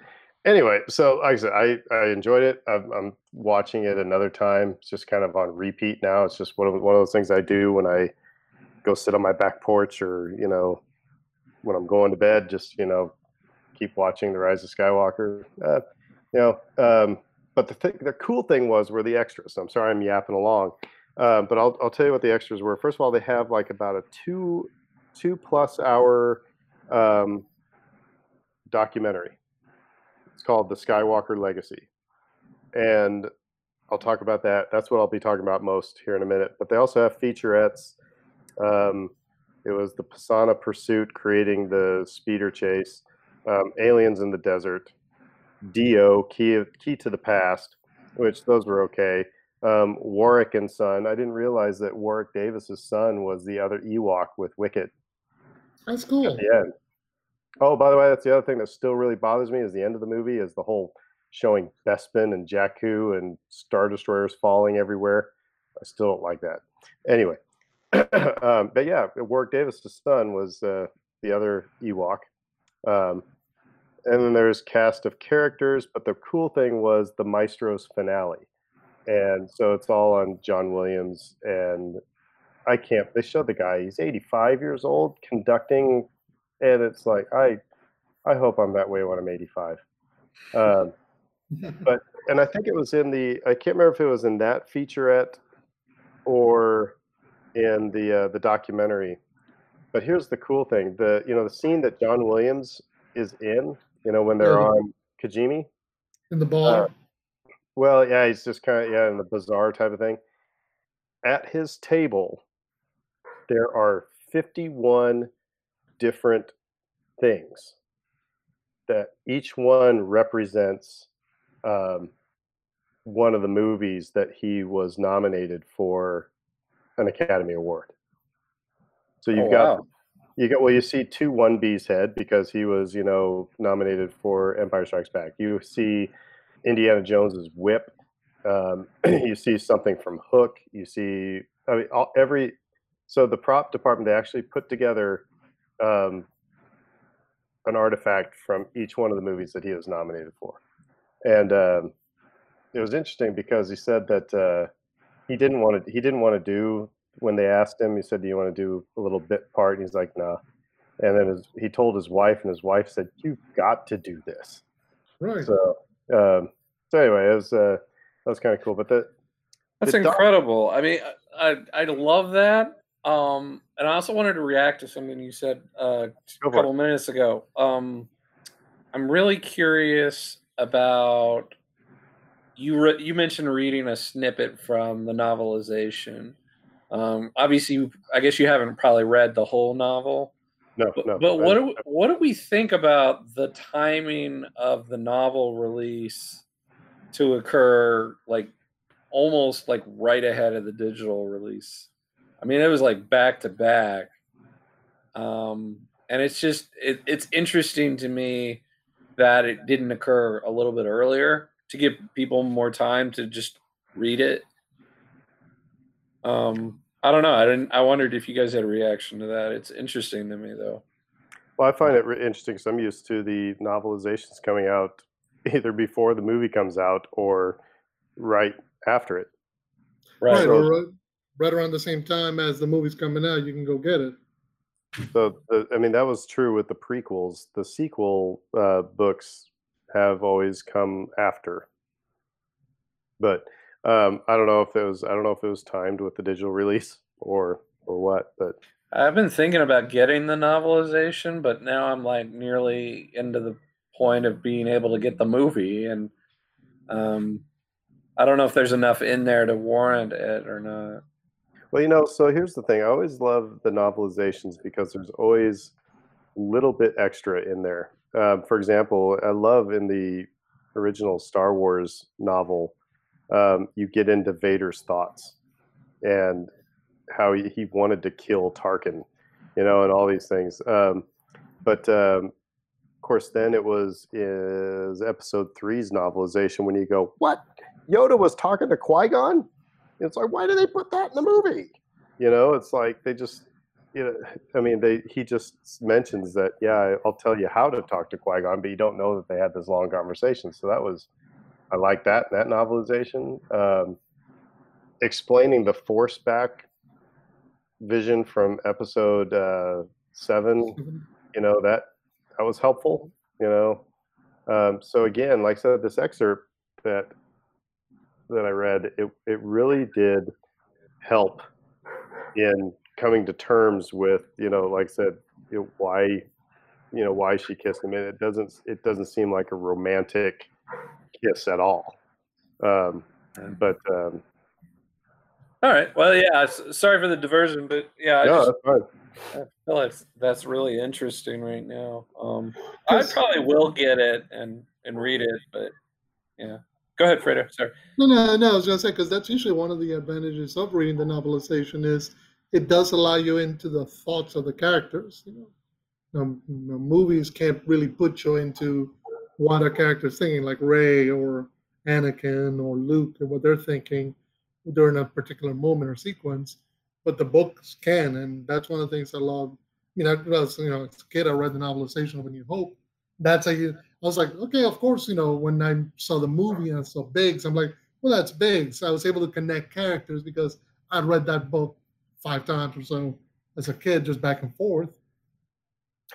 anyway so like i said i i enjoyed it. I'm, I'm, watching it another time. It's just kind of on repeat now. It's just one of one of those things i do when i go sit on my back porch or you know when i'm going to bed just you know keep watching the rise of skywalker. Uh, you know um, but the th- the cool thing was were the extras i'm sorry i'm yapping along um, but I'll, I'll tell you what the extras were first of all they have like about a two two plus hour um, documentary. It's called The Skywalker Legacy. And I'll talk about that. That's what I'll be talking about most here in a minute. But they also have featurettes. Um, it was the Pasaana Pursuit creating the speeder chase, um, Aliens in the Desert, Dio, Key, Key to the Past, which those were okay. Um, Warwick and Son. I didn't realize that Warwick Davis's son was the other Ewok with Wicket that's cool. End. Oh, by the way, that's the other thing that still really bothers me is the end of the movie is the whole showing Bespin and Jakku and Star Destroyers falling everywhere. I still don't like that. Anyway, (clears throat) um, but yeah, Warwick Davis' son was uh, the other Ewok. Um, and then there's cast of characters, but the cool thing was the Maestro's finale. And so it's all on John Williams and I can't. They showed the guy. He's 85 years old conducting, and it's like I, I hope I'm that way when I'm 85. Um, (laughs) but and I think it was in the. I can't remember if it was in that featurette or in the uh, the documentary. But here's the cool thing: the you know the scene that John Williams is in. You know when they're yeah, on Kijimi in the bar. Uh, well, yeah, he's just kind of yeah in the bizarre type of thing. At his table there are 51 different things that each one represents um, one of the movies that he was nominated for an Academy Award. So you've Oh, got wow. you got well, you see 2-1B's head because he was you know nominated for Empire Strikes Back. You see Indiana Jones's whip. Um, (clears throat) you see something from Hook. You see I mean all, every so the prop department they actually put together um, an artifact from each one of the movies that he was nominated for, and um, it was interesting because he said that uh, he didn't want to he didn't want to do when they asked him he said do you want to do a little bit part and he's like nah and then his, he told his wife and his wife said you've got to do this Right. so um, so anyway it was uh, that was kind of cool but the That's The doc- incredible. I mean, I I love that. Um, and I also wanted to react to something you said uh, a couple minutes ago. Um, I'm really curious about you. Re- you mentioned reading a snippet from the novelization. Um, obviously, I guess you haven't probably read the whole novel. no But, no but what do we, what do we think about the timing of the novel release to occur like almost like right ahead of the digital release? I mean, it was like back to back, um, and it's just it, it's interesting to me that it didn't occur a little bit earlier to give people more time to just read it. Um, I don't know. I didn't. I wondered if you guys had a reaction to that. It's interesting to me, though. Well, I find it re- interesting because I'm used to the novelizations coming out either before the movie comes out or right after it. right. Right. Or right, right around the same time as the movie's coming out, you can go get it. So, the, I mean, that was true with the prequels. The sequel uh, books have always come after. But um, I don't know if it was I don't know if it was timed with the digital release or or what. But I've been thinking about getting the novelization, but now I'm like nearly into the point of being able to get the movie, and um, I don't know if there's enough in there to warrant it or not. Well, you know, so here's the thing. I always love the novelizations because there's always a little bit extra in there. Um, for example, I love in the original Star Wars novel, um, you get into Vader's thoughts and how he, wanted to kill Tarkin, you know, and all these things. Um, but um, course, then it was is Episode Three's novelization when you go, "What? Yoda was talking to Qui Gon." It's like, why do they put that in the movie? You know, it's like they just, you know, I mean, they he just mentions that, yeah, I'll tell you how to talk to Qui Gon, but you don't know that they had this long conversation. So that was, I like that that novelization. Um, explaining the Force back vision from Episode uh, seven you know that that was helpful you know? Um, so again like i said this excerpt that that i read it, it really did help in coming to terms with you know like i said you know, why you know why she kissed him. And it doesn't it doesn't seem like a romantic kiss at all. Um, but um, All right. Well, yeah. Sorry for the diversion, but yeah, I, no, just, that's fine. I feel like that's really interesting right now. Um, I probably will get it and and read it, but yeah. Go ahead, Fredo. Sorry. No, no, no. I was gonna say because that's usually one of the advantages of reading the novelization is it does allow you into the thoughts of the characters. You know, um, you know, movies can't really put you into what a character's thinking, like Rey or Anakin or Luke, and what they're thinking during a particular moment or sequence. But the books can, and that's one of the things I love. You know, as you know, as a kid, I read the novelization of A New Hope. That's how. I was like, okay, of course, you know, when I saw the movie and I saw Biggs, I'm like, well, that's Biggs. I was able to connect characters because I'd read that book five times or so as a kid, just back and forth.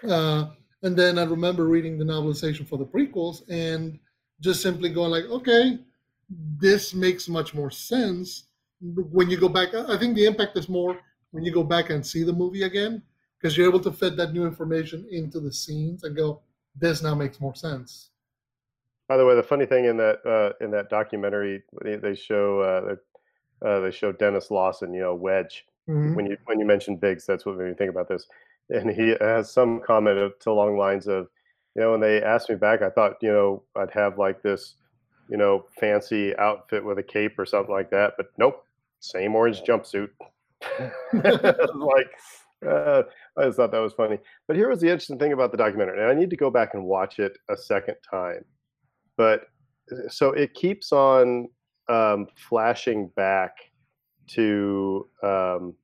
Uh, and then I remember reading the novelization for the prequels and just simply going like, okay, this makes much more sense when you go back. I think the impact is more when you go back and see the movie again because you're able to fit that new information into the scenes and go, this now makes more sense. By the way, the funny thing in that uh, in that documentary, they, they show uh, uh, they show Denis Lawson, you know, Wedge. Mhm. When you when you mentioned Biggs, that's what made me think about this. And he has some comment of, to along lines of, you know, when they asked me back, I thought, you know, I'd have like this you know, fancy outfit with a cape or something like that. But nope, same orange jumpsuit. (laughs) (laughs) like, uh, I just thought that was funny. But here was the interesting thing about the documentary, and I need to go back and watch it a second time. But so it keeps on um, flashing back to um,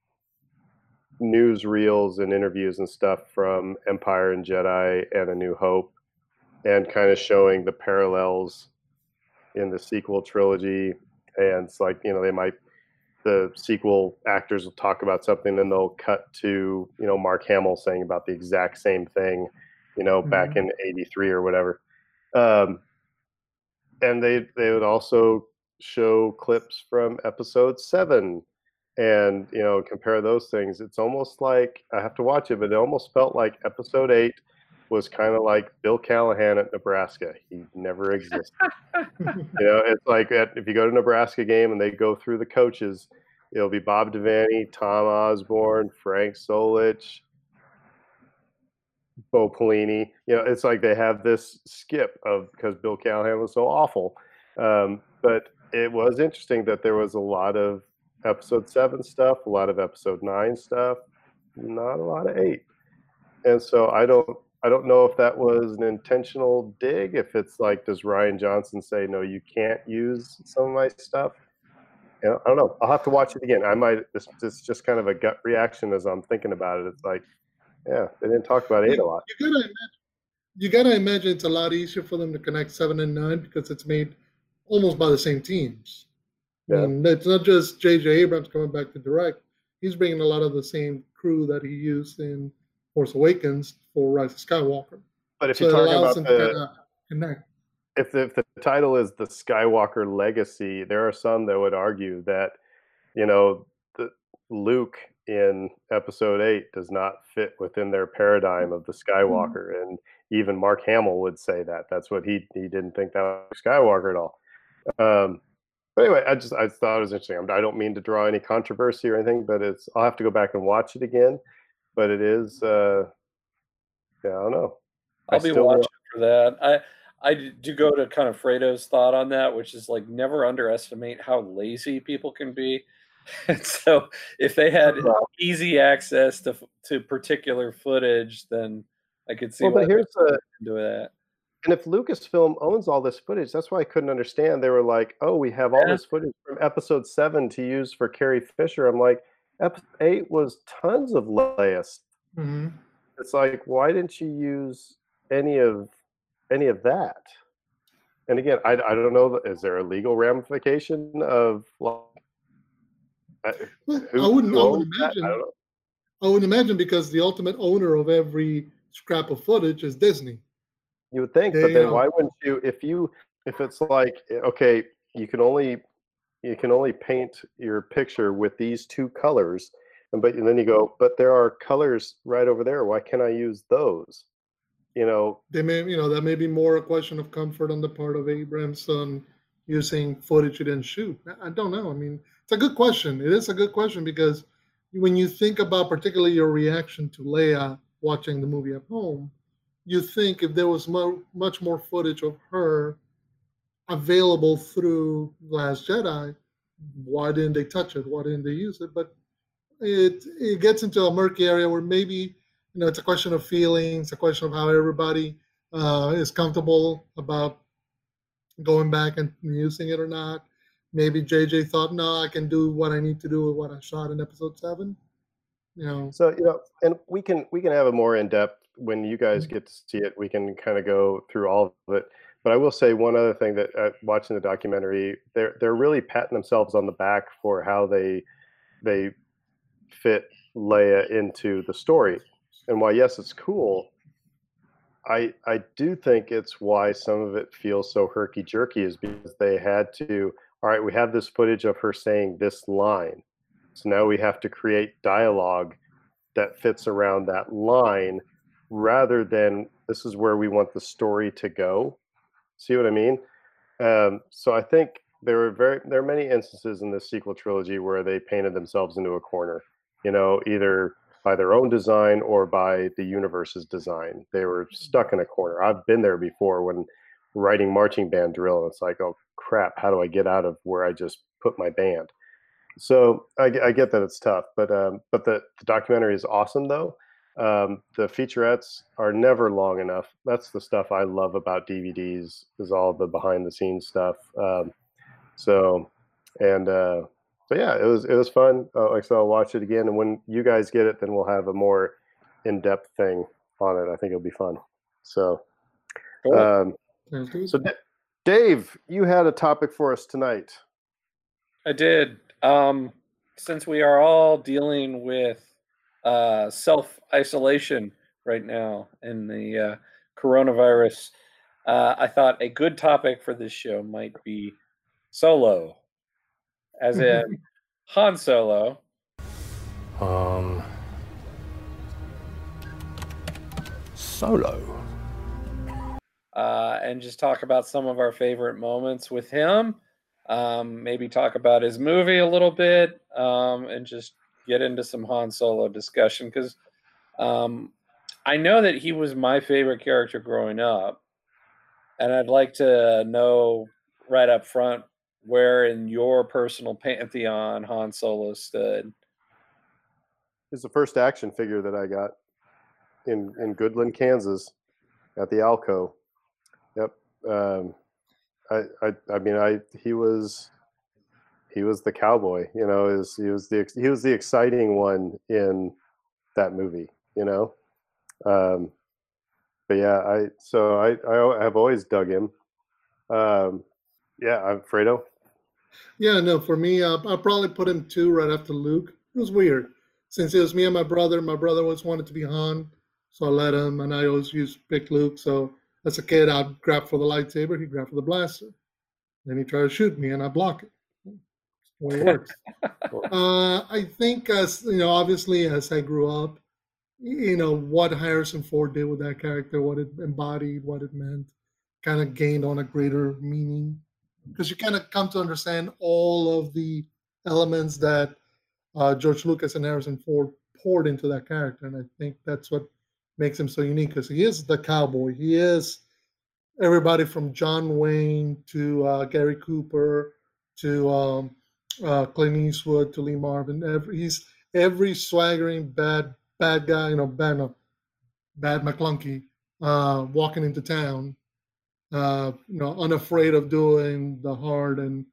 newsreels and interviews and stuff from Empire and Jedi and A New Hope, and kind of showing the parallels in the sequel trilogy. And it's like you know they might the sequel actors will talk about something, then they'll cut to you know Mark Hamill saying about the exact same thing, you know, mm-hmm. back in '83 or whatever. Um, and they they would also show clips from episode seven and you know compare those things it's almost like i have to watch it but it almost felt like episode eight was kind of like bill callahan at nebraska. He never existed. (laughs) You know it's like at, if you go to nebraska game and they go through the coaches it'll be bob devaney tom osborne frank solich bo pelini. You know it's like they have this skip of because bill callahan was so awful. Um, but it was interesting that there was a lot of episode seven stuff, a lot of episode nine stuff, not a lot of eight. And so I don't I don't know if that was an intentional dig. If it's like, does Rian Johnson say no, you can't use some of my stuff? I don't know. I'll have to watch it again. I might. This, this is just kind of a gut reaction as I'm thinking about it. It's like, yeah, they didn't talk about eight a lot. You gotta imagine. You gotta imagine it's a lot easier for them to connect seven and nine because it's made almost by the same teams. Yeah. And it's not just J.J. Abrams coming back to direct. He's bringing a lot of the same crew that he used in Force Awakens for Rise of Skywalker. But if so you're talking about the, connect. If the, if the title is the Skywalker Legacy, there are some that would argue that, you know, the, Luke in Episode Eight does not fit within their paradigm of the mm-hmm. Skywalker, mm-hmm. and even Mark Hamill would say that. That's what he he didn't think that was Skywalker at all. Um, but anyway, I just I thought it was interesting. I don't mean to draw any controversy or anything, but it's I'll have to go back and watch it again. But it is, uh, yeah, I don't know. I'll I be watching for that. I I do go to kind of Fredo's thought on that, which is like never underestimate how lazy people can be. (laughs) And so if they had easy access to to particular footage, then I could see. Well, but here's the do that. And if Lucasfilm owns all this footage, that's why I couldn't understand. They were like, "Oh, we have all yeah. this footage from Episode Seven to use for Carrie Fisher." I'm like, Episode Eight was tons of Leia. Mm-hmm. It's like, why didn't you use any of any of that? And again, I, I don't know. Is there a legal ramification of? Uh, well, I wouldn't. I would imagine. I, I would imagine because the ultimate owner of every scrap of footage is Disney. You would think, but then why wouldn't you? If you, if it's like, okay, you can only, you can only paint your picture with these two colors, and but and then you go, but there are colors right over there. Why can't I use those? You know, they may, you know, that may be more a question of comfort on the part of Abramson using footage he didn't shoot. I don't know. I mean, it's a good question. It is a good question because when you think about particularly your reaction to Leia watching the movie at home, you think if there was mo- much more footage of her available through Last Jedi, why didn't they touch it? Why didn't they use it? But it it gets into a murky area where maybe you know it's a question of feelings, a question of how everybody uh, is comfortable about going back and using it or not. Maybe JJ thought, no, I can do what I need to do with what I shot in episode seven. You know. So you know, and we can we can have a more in depth when you guys mm-hmm. get to see it, we can kind of go through all of it. But I will say one other thing that uh, watching the documentary, they're they're really patting themselves on the back for how they they fit Leia into the story. And while yes, it's cool, I I do think it's why some of it feels so herky jerky is because they had to. All right, we have this footage of her saying this line, so now we have to create dialogue that fits around that line rather than this is where we want the story to go. See what I mean? Um, so I think there are very there are many instances in the sequel trilogy where they painted themselves into a corner. You know, either by their own design or by the universe's design. They were stuck in a corner. I've been there before when writing marching band drill, and it's like, oh crap, how do I get out of where I just put my band? So I, I get that it's tough, but um, but the, the documentary is awesome though. Um, the featurettes are never long enough. That's the stuff I love about DVDs is all the behind the scenes stuff. Um, so and uh, so yeah, it was it was fun. Uh, like so, I'll watch it again, and when you guys get it, then we'll have a more in depth thing on it. I think it'll be fun. So, um, so D- Dave, you had a topic for us tonight. I did. Um, since we are all dealing with uh, self isolation right now in the uh, coronavirus, uh, I thought a good topic for this show might be solo, as in (laughs) Han Solo. Um, solo. Uh, and just talk about some of our favorite moments with him um, maybe talk about his movie a little bit, um, and just get into some Han Solo discussion because um, I know that he was my favorite character growing up, and I'd like to know right up front where in your personal pantheon Han Solo stood. He's the first action figure that I got in in Goodland, Kansas, at the Alco. Yep. Um, I, I, I mean, I he was he was the cowboy. You know, is he was the he was the exciting one in that movie. You know, um, but yeah, I so I I have always dug him. Um, yeah, I'm Fredo. Yeah, no, for me, uh, I'll probably put him two right after Luke. It was weird since it was me and my brother. My brother always wanted to be Han, so I let him, and I always used pick Luke. So as a kid, I'd grab for the lightsaber, he'd grab for the blaster. Then he tried to shoot me, and I block it. It works. (laughs) uh, I think, as you know, obviously, as I grew up, you know what Harrison Ford did with that character, what it embodied, what it meant, kind of gained on a greater meaning because you kind of come to understand all of the elements that uh, George Lucas and Harrison Ford poured into that character, and I think that's what makes him so unique because he is the cowboy. He is everybody from John Wayne to uh, Gary Cooper to um, uh, Clint Eastwood to Lee Marvin. Every, he's every swaggering bad bad guy, you know, bad no, bad McClunky, uh, walking into town, uh, you know, unafraid of doing the hard and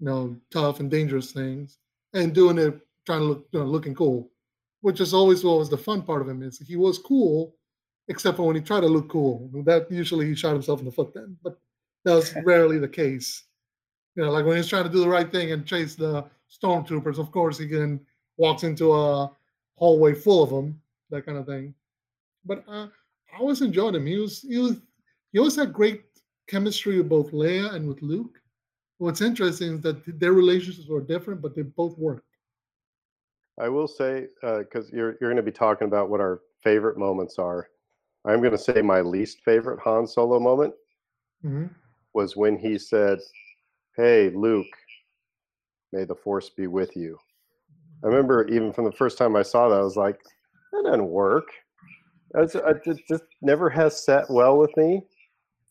you know tough and dangerous things, and doing it trying to look you know, looking cool which is always what was the fun part of him is he was cool, except for when he tried to look cool. That usually he shot himself in the foot then, but that was (laughs) rarely the case. You know, like when he's trying to do the right thing and chase the stormtroopers, of course he then walks into a hallway full of them, that kind of thing. But uh, I always enjoyed him. He was he was he always had great chemistry with both Leia and with Luke. What's interesting is that their relationships were different, but they both worked. I will say, because uh, you're you're going to be talking about what our favorite moments are. I'm going to say my least favorite Han Solo moment mm-hmm. was when he said, "Hey, Luke, may the Force be with you." I remember even from the first time I saw that, I was like, "That doesn't work." It's, it just never has set well with me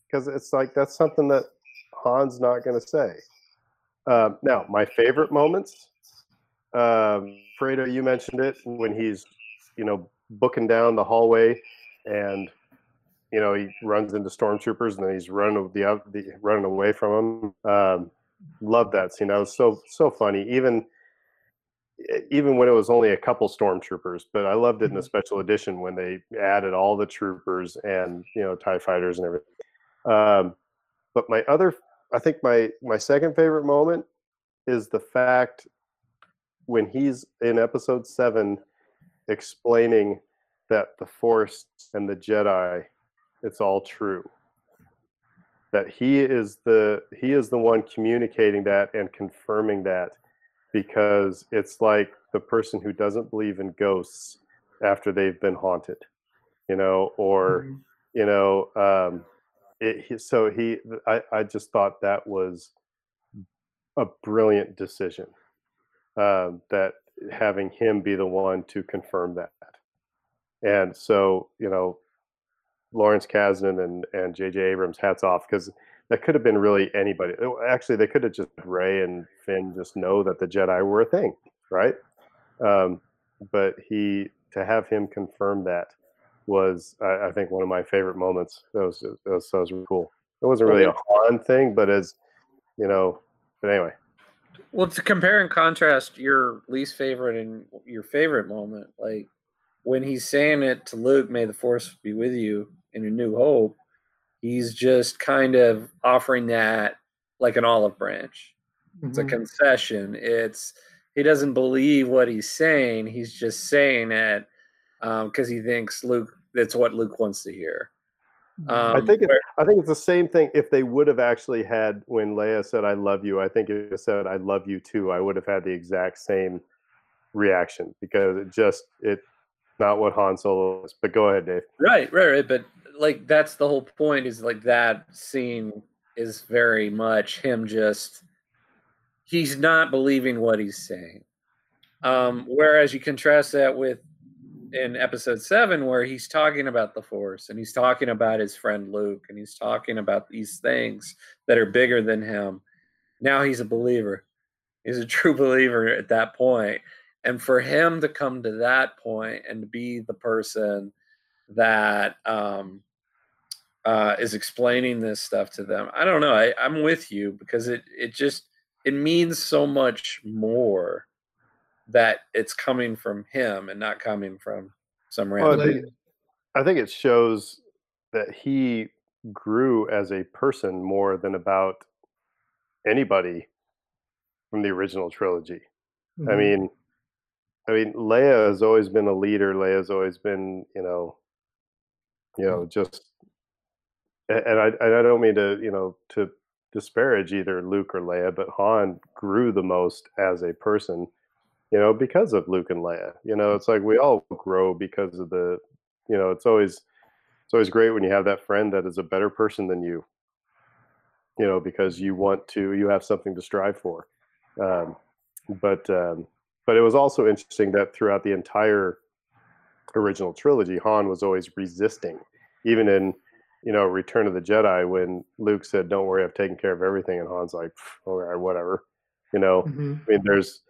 because it's like that's something that Han's not going to say. Um, now, my favorite moments um, Fredo, you mentioned it when he's, you know, booking down the hallway, and you know he runs into stormtroopers, and then he's running the, the running away from them. Um, love that scene. That was so so funny. Even even when it was only a couple stormtroopers, but I loved it in the mm-hmm. special edition when they added all the troopers and you know Tie fighters and everything. Um, but my other, I think my my second favorite moment is the fact when he's in episode seven explaining that the force and the jedi it's all true that he is the he is the one communicating that and confirming that because it's like the person who doesn't believe in ghosts after they've been haunted you know or mm-hmm. you know um it, so he I, I just thought that was a brilliant decision um, that having him be the one to confirm that. And so, you know, Lawrence Kasdan and and J.J. Abrams, hats off because that could have been really anybody. Actually, they could have just Rey and Finn just know that the Jedi were a thing, right? Um, but he to have him confirm that was, I, I, think, one of my favorite moments. That was that was, that was cool. It wasn't really a Han thing, but as you know, but anyway. Well, to compare and contrast your least favorite and your favorite moment, like when he's saying it to Luke, "May the Force be with you" in A New Hope he's just kind of offering that like an olive branch. Mm-hmm. It's a mm-hmm. concession. It's he doesn't believe what he's saying. He's just saying it because um, he thinks Luke. That's what Luke wants to hear. Um, I think it, I think it's the same thing. If they would have actually had when Leia said "I love you," I think it said "I love you too." I would have had the exact same reaction because it just it not what Han Solo is. But go ahead, Dave. Right, right, right. But like that's the whole point is like that scene is very much him just he's not believing what he's saying um whereas you contrast that with in episode 7 where he's talking about the force and he's talking about his friend Luke and he's talking about these things that are bigger than him now he's a believer he's a true (laughs) believer at that point and for him to come to that point and to be the person that um uh, is explaining this stuff to them. I don't know. I, I'm with you because it it just it means so much more that it's coming from him and not coming from some random. Well, I, think, I think it shows that he grew as a person more than about anybody from the original trilogy. Mm-hmm. I mean, I mean, Leia has always been a leader. Leia's always been, you know, you know, just and I, and I don't mean to you know to disparage either Luke or Leia, but Han grew the most as a person, you know, because of Luke and Leia. You know, it's like we all grow because of the, you know, it's always it's always great when you have that friend that is a better person than you. You know, because you want to, you have something to strive for. Um, but um, but it was also interesting that throughout the entire original trilogy, Han was always resisting, even in you know, Return of the Jedi when Luke said, "Don't worry, I've taken care of everything," and Han's like, "All right, whatever," you know. Mm-hmm. I mean, there's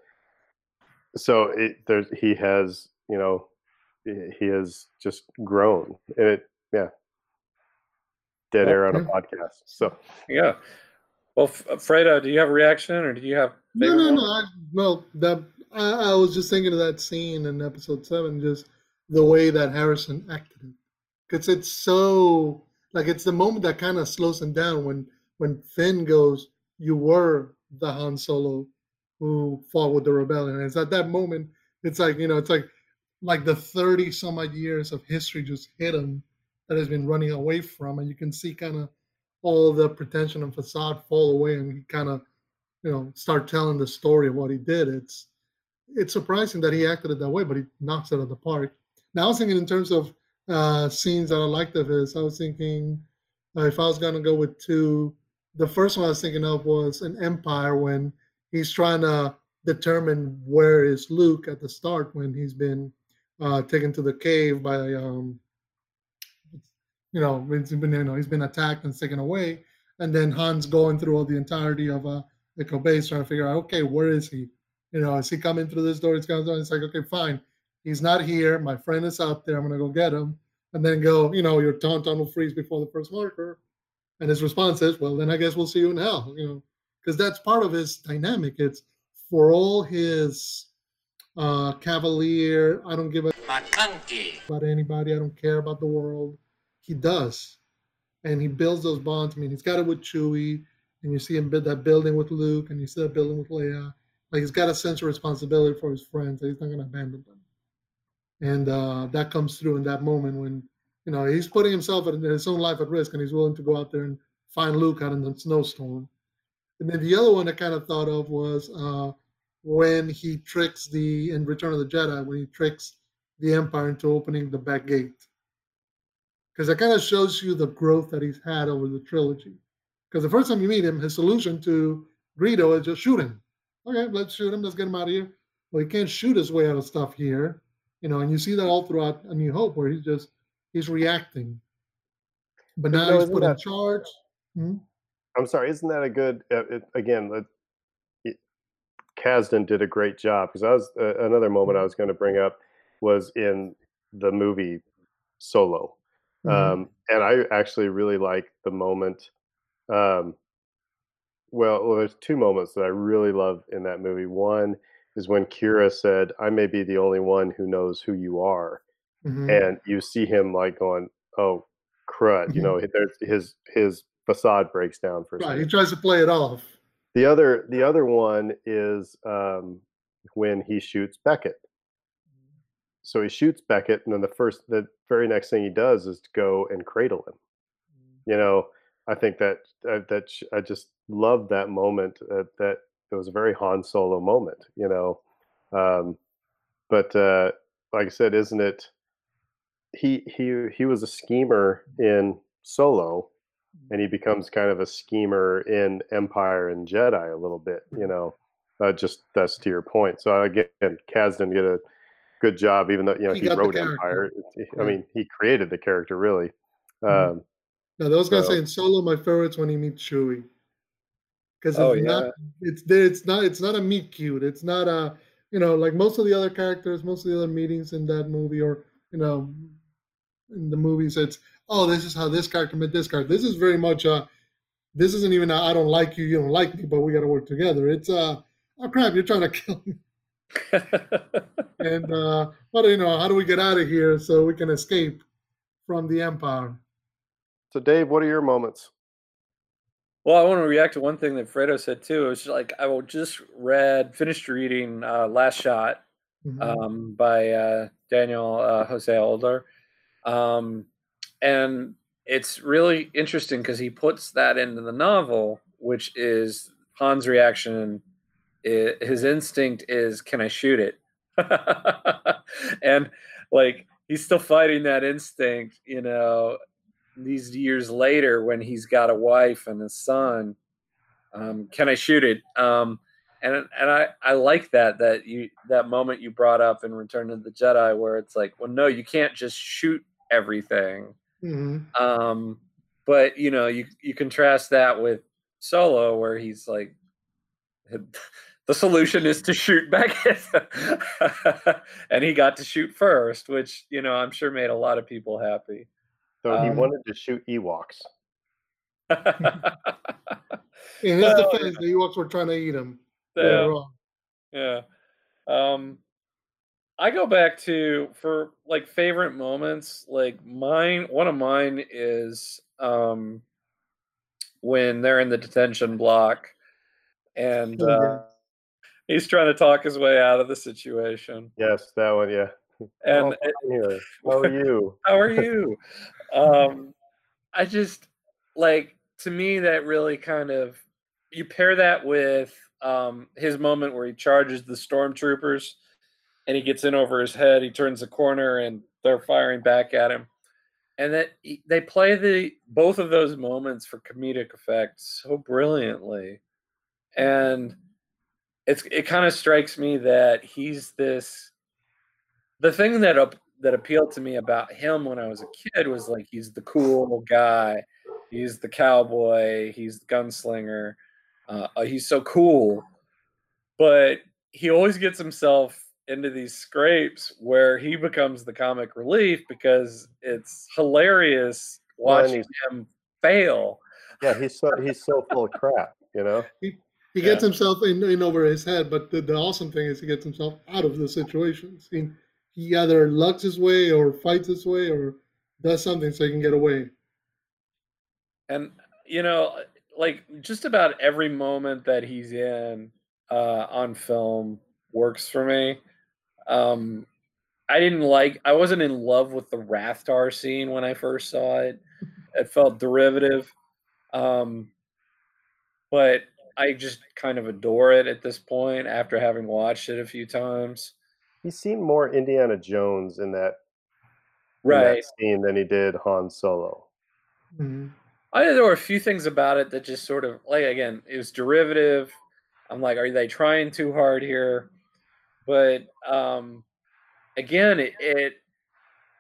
so it, there's he has you know he has just grown and it yeah. Dead air on a podcast so. Yeah. Well fredo do you have a reaction or do you have no no no I, well that I, I was just thinking of that scene in episode seven just the way that harrison acted it because it's so like it's the moment that kind of slows him down when when Finn goes, "You were the Han Solo who fought with the rebellion." And it's at that moment, it's like you know, it's like like the thirty some odd years of history just hit him that has been running away from, and you can see kind of all the pretension and facade fall away, and he kind of you know start telling the story of what he did. It's it's surprising that he acted it that way, but he knocks it out of the park. Now I was thinking in terms of uh, scenes that I liked of his. I was thinking uh, if I was gonna go with two, the first one I was thinking of was an Empire when he's trying to determine where is Luke at the start when he's been uh, taken to the cave by um, you know, he's been you know he's been attacked and taken away, and then Han's going through all the entirety of uh, Echo Base trying to figure out okay where is he, you know, is he coming through this door? He's coming through. It's like okay fine, he's not here. My friend is out there. I'm gonna go get him. And then go, you know, your tauntaun will freeze before the first marker. And his response is, well, then I guess we'll see you in hell, you know, because that's part of his dynamic. It's for all his uh, cavalier, I don't give a about anybody, I don't care about the world. He does. And he builds those bonds. I mean, he's got it with Chewie, and you see him build that building with Luke, and you see that building with Leia. Like he's got a sense of responsibility for his friends. He's not going to abandon them and uh, that comes through in that moment when you know he's putting himself and his own life at risk, and he's willing to go out there and find Luke out in the snowstorm. And then the other one I kind of thought of was uh, when he tricks the in Return of the Jedi when he tricks the Empire into opening the back gate, because that kind of shows you the growth that he's had over the trilogy. Because the first time you meet him, his solution to Greedo is just shoot him. Okay, let's shoot him. Let's get him out of here. Well, he can't shoot his way out of stuff here you know, and you see that all throughout A New Hope, where he's just he's reacting. But now he's put that, in charge. Hmm? I'm sorry, isn't that a good? Uh, it, again, it, Kasdan did a great job because I was uh, another moment I was going to bring up was in the movie Solo, Mhm. um, and I actually really like the moment. Um, well, well, there's two moments that I really love in that movie. One is when Qi'ra said, "I may be the only one who knows who you are," Mhm. and you see him like going, "Oh, crud!" You Mhm. know, there's his his facade breaks down for a Right. second. He tries to play it off. The other the other one is um, when he shoots Beckett. So he shoots Beckett, and then the first the very next thing he does is to go and cradle him. You know, I think that that sh- I just love that moment. Uh, that it was a very Han Solo moment. You know, um, but uh, like I said, isn't it? He he he was a schemer in Solo, and he becomes kind of a schemer in Empire and Jedi a little bit. You know, uh, just that's to your point. So again, Kasdan didn't get a good job, even though you know He he, wrote. Empire. I mean, he created the character really. Mhm. Um, Now, I was gonna So- say in Solo, my favorite's when he meets Chewie, because Oh, it's not it's. It's not it's not a meet cute. It's not a you know like most of the other characters, most of the other meetings in that movie, or you know, in the movies, it's oh this is how this character met this character. This is very much a this isn't even I I don't like you, you don't like me, but we got to work together. It's uh oh crap, you're trying to (laughs) kill me, and uh, what do you know? How do we get out of here so we can escape from the Empire? so Dave, what are your moments? Well, I want to react to one thing that Fredo said too. It was like I just read, finished reading uh, Last Shot Mhm. um, by uh, Daniel uh, Jose Older, um, and it's really interesting because he puts that into the novel, which is Han's reaction. i his instinct is, "Can I shoot it?" (laughs) and like he's still fighting that instinct, you know, these years later when he's got a wife and a son. Um, can I shoot it? Um, and and I I like that that you that moment you brought up in Return of the Jedi where it's like, well, no, you can't just shoot everything. Mhm. Um, but you know, you you contrast that with Solo, where he's like, (laughs) the solution is to shoot back (laughs) and he got to shoot first, which you know I'm sure made a lot of people happy. So he Um, wanted to shoot Ewoks. (laughs) In his defense, the Ewoks were trying to eat him. yeah. Later. Yeah. Um I go back to for like favorite moments, like mine one of mine is um when they're in the detention block and Oh, uh, he's trying to talk his way out of the situation. Yes, that one. Yeah. And oh, it- here. How are (laughs) you? how are you? Um I just like to me that really kind of you pair that with um his moment where he charges the stormtroopers and he gets in over his head, he turns the corner and they're firing back at him. And that they play the both of those moments for comedic effect so brilliantly. And it's it kind of strikes me that he's this the thing that up that appealed to me about him when I was a kid was like he's the cool guy, he's the cowboy, he's the gunslinger, uh, uh, he's so cool, but he always gets himself into these scrapes where he becomes the comic relief because it's hilarious watching he's- him fail. Yeah, he's so he's so full of crap. You know. He he gets himself in, in over his head, but the, the awesome thing is he gets himself out of the situations. He, he either lucks his way or fights his way or does something so he can get away. and you know like just about every moment that he's in uh on film works for me. Um i didn't like i wasn't in love with the rathtar scene when i first saw it. It felt derivative. Um but i just kind of adore it at this point after having watched it a few times He seemed more Indiana Jones in that in that scene than he did Han Solo. Mhm. I there were a few things about it that just sort of like again, it was derivative. I'm like, are they trying too hard here? But um again, it, it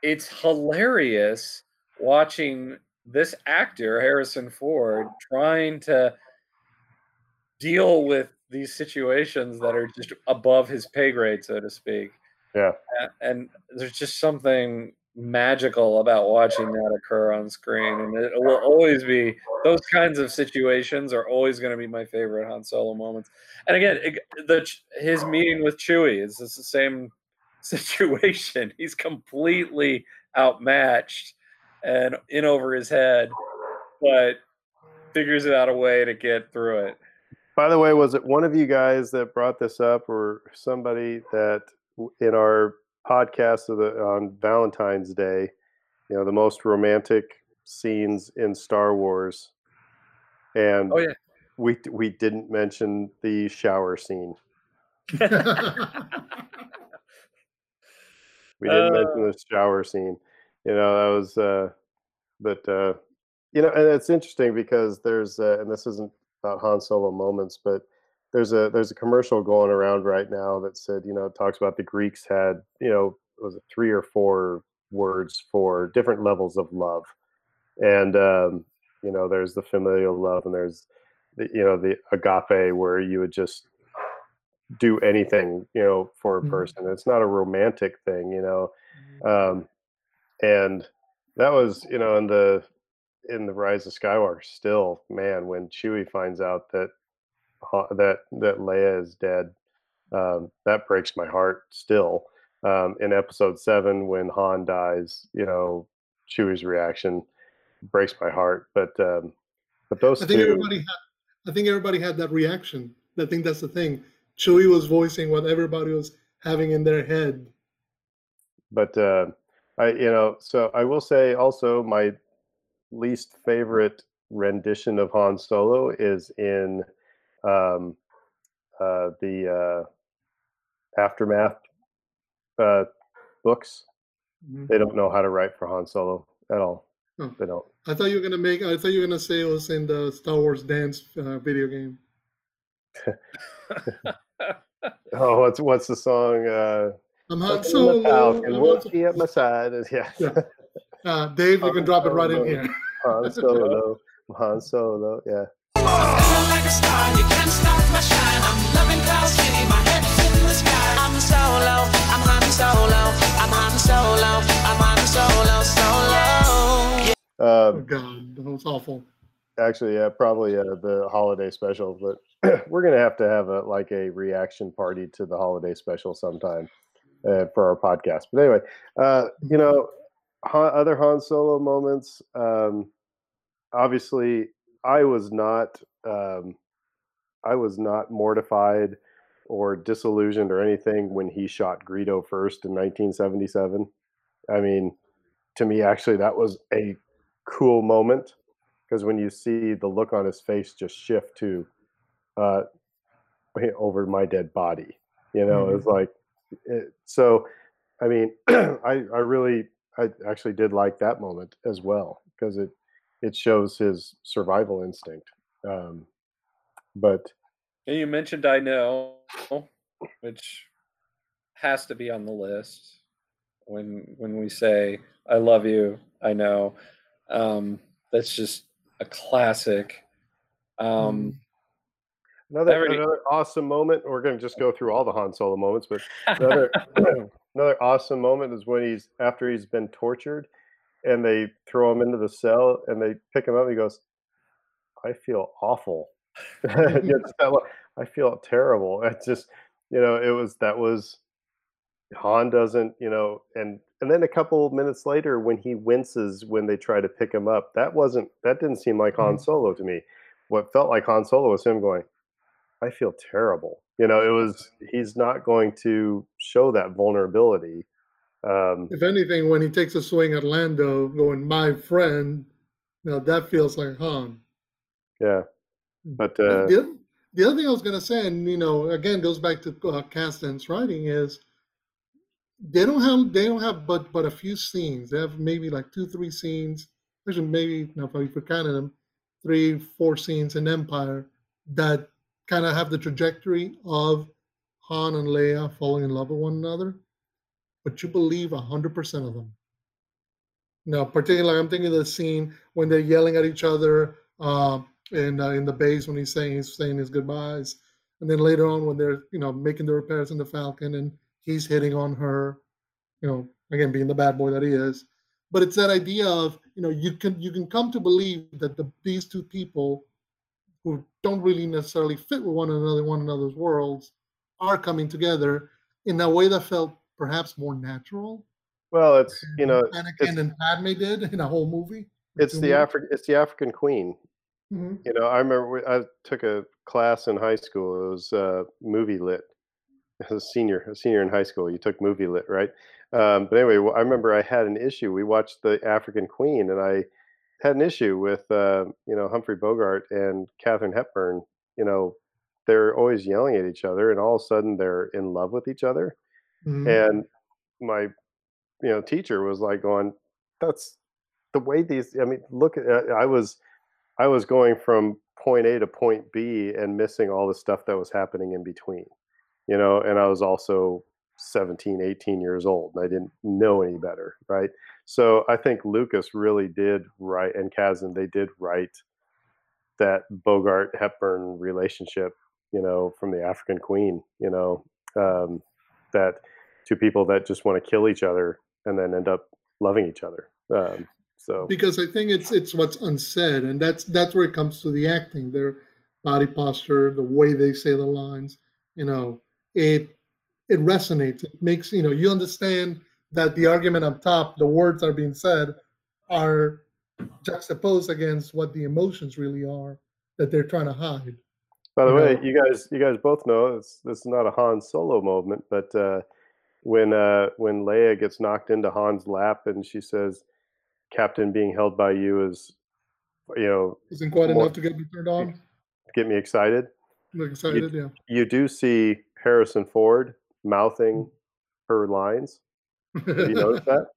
it's hilarious watching this actor Harrison Ford trying to deal with these situations that are just above his pay grade, so to speak. Yeah. And there's just something magical about watching that occur on screen. And it will always be those kinds of situations are always going to be my favorite Han Solo moments. And again, it, the his meeting with Chewie is the same (laughs) situation. He's completely outmatched and in over his head, but figures out a way to get through it. By the way, was it one of you guys that brought this up, or somebody that in our podcast of the, on Valentine's Day, you know, the most romantic scenes in Star Wars, and oh yeah, we we didn't mention the shower scene. (laughs) we didn't uh, mention the shower scene. You know, that was, uh, but uh, you know, and it's interesting because there's, uh, and this isn't about Han Solo moments, but there's a there's a commercial going around right now that said, you know, it talks about the Greeks had, you know, was it three or four words for different levels of love, and um, you know, there's the familial love, and there's the, you know the agape where you would just do anything, you know, for a mm-hmm. person. Mm-hmm. It's not a romantic thing, you know, mm-hmm. um, and that was, you know, in the in the Rise of Skywalker, still, man, when Chewie finds out that that that Leia is dead, um, that breaks my heart. Still, um, in Episode Seven, when Han dies, you know, Chewie's reaction breaks my heart. But um, but those I think two, everybody had, I think everybody had that reaction. I think that's the thing. Chewie was voicing what everybody was having in their head. But uh, I, you know, so I will say also my least favorite rendition of Han Solo is in um, uh, the uh, aftermath uh, books. Mm-hmm. They don't know how to write for Han Solo at all. Oh. They don't. I thought you were gonna make. I thought you were gonna say it was in the Star Wars dance uh, video game. (laughs) oh, what's what's the song? Uh, I'm Han Solo. And we'll be at my side. (laughs) Yeah. yeah. Uh, Dave, you can drop it right in here. Han Solo. Han Solo. Yeah. Um, oh God, that was awful. Actually, yeah, probably uh, the holiday special, but (clears throat) we're gonna have to have a like a reaction party to the holiday special sometime uh, for our podcast. But anyway, uh, you know, other Han Solo moments. Um, obviously, I was not. Um, I was not mortified or disillusioned or anything when he shot Greedo first in 1977. I mean, to me, actually, that was a cool moment because when you see the look on his face just shift to uh, over my dead body, you know, mm-hmm. it's like it, so. I mean, (clears throat) I I really I actually did like that moment as well because it it shows his survival instinct. Um, but and you mentioned I know, which has to be on the list when when we say I love you. I know um, that's just a classic. Um, another every, another awesome moment. We're going to just go through all the Han Solo moments, but (laughs) another (clears throat) another awesome moment is when he's after he's been tortured and they throw him into the cell and they pick him up. he goes, "I feel awful. (laughs) (laughs) I feel terrible." (laughs) It's just you know it was that was Han doesn't you know and and then a couple minutes later when he winces when they try to pick him up that wasn't that didn't seem like Han mm-hmm. Solo to me. What felt like Han Solo was him going, "I feel terrible." You know, it was he's not going to show that vulnerability um, if anything, when he takes a swing at Lando, going "my friend," now that feels like Han. Yeah, but uh, the, the, other thing I was going to say, and you know, again goes back to uh, Kasdan's writing is they don't have they don't have but but a few scenes. They have maybe like two three scenes. Actually, maybe now if we're them, three four scenes in Empire that kind of have the trajectory of Han and Leia falling in love with one another but you believe 100% of them. Now, particularly I'm thinking of the scene when they're yelling at each other uh, in uh, in the base when he's saying he's saying his goodbyes, and then later on when they're you know making the repairs in the Falcon and he's hitting on her, you know, again being the bad boy that he is. But it's that idea of you know you can you can come to believe that the these two people who don't really necessarily fit with one another, one another's worlds, are coming together in a way that felt perhaps more natural. Well, it's you know, Anakin and Padme did in a whole movie. It's the African, it's the African Queen. Mm-hmm. You know, I remember I took a class in high school. It was uh, movie lit. As a senior, a senior in high school, you took movie lit, right? Um, but anyway, I remember I had an issue. We watched the African Queen, and I had an issue with uh, you know Humphrey Bogart and Katharine Hepburn. You know, they're always yelling at each other, and all of a sudden they're in love with each other. Mm-hmm. And my you know teacher was like going, "That's the way these." I mean, look uh, I was I was going from point A to point B and missing all the stuff that was happening in between. You know, and I was also 17, 18 years old and I didn't know any better, right? So I think Lucas really did write, and Kasdan, they did write that Bogart Hepburn relationship, you know, from the African Queen, you know, um, that two people that just want to kill each other and then end up loving each other. Um, so because I think it's it's what's unsaid, and that's that's where it comes to the acting, their body posture, the way they say the lines. You know, it it resonates. It makes you know you understand that the argument up top, the words are being said, are juxtaposed against what the emotions really are that they're trying to hide. By the you way, know? you guys you guys both know this this is not a Han Solo moment, but uh, when uh, when Leia gets knocked into Han's lap and she says, "Captain, being held by you is, you know, isn't quite more, enough to get me turned on." Get me excited. I'm excited, you, yeah. You do see Harrison Ford mouthing her lines. Have you noticed that? (laughs)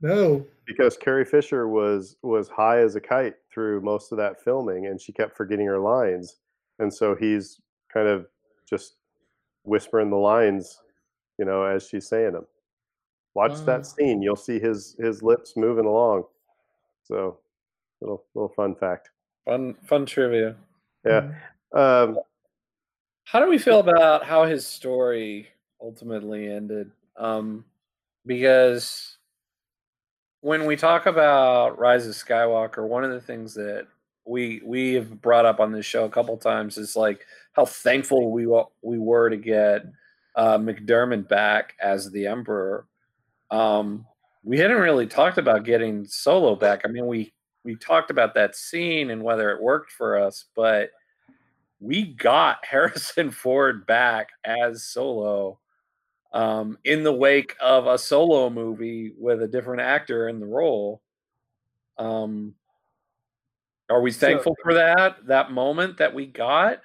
No. Because Carrie Fisher was was high as a kite through most of that filming, and she kept forgetting her lines, and so he's kind of just whispering the lines, you know, as she's saying them. Watch wow. that scene; you'll see his his lips moving along. So, little little fun fact. Fun fun trivia. Yeah. Mm-hmm. Um, how do we feel about how his story ultimately ended? Um, because when we talk about Rise of Skywalker, one of the things that we we have brought up on this show a couple times is like how thankful we we were to get uh, McDiarmid back as the Emperor. Um, we hadn't really talked about getting Solo back. I mean, we we talked about that scene and whether it worked for us, but we got (laughs) Harrison Ford back as Solo um, in the wake of a solo movie with a different actor in the role. Um, are we thankful so, for that that moment that we got?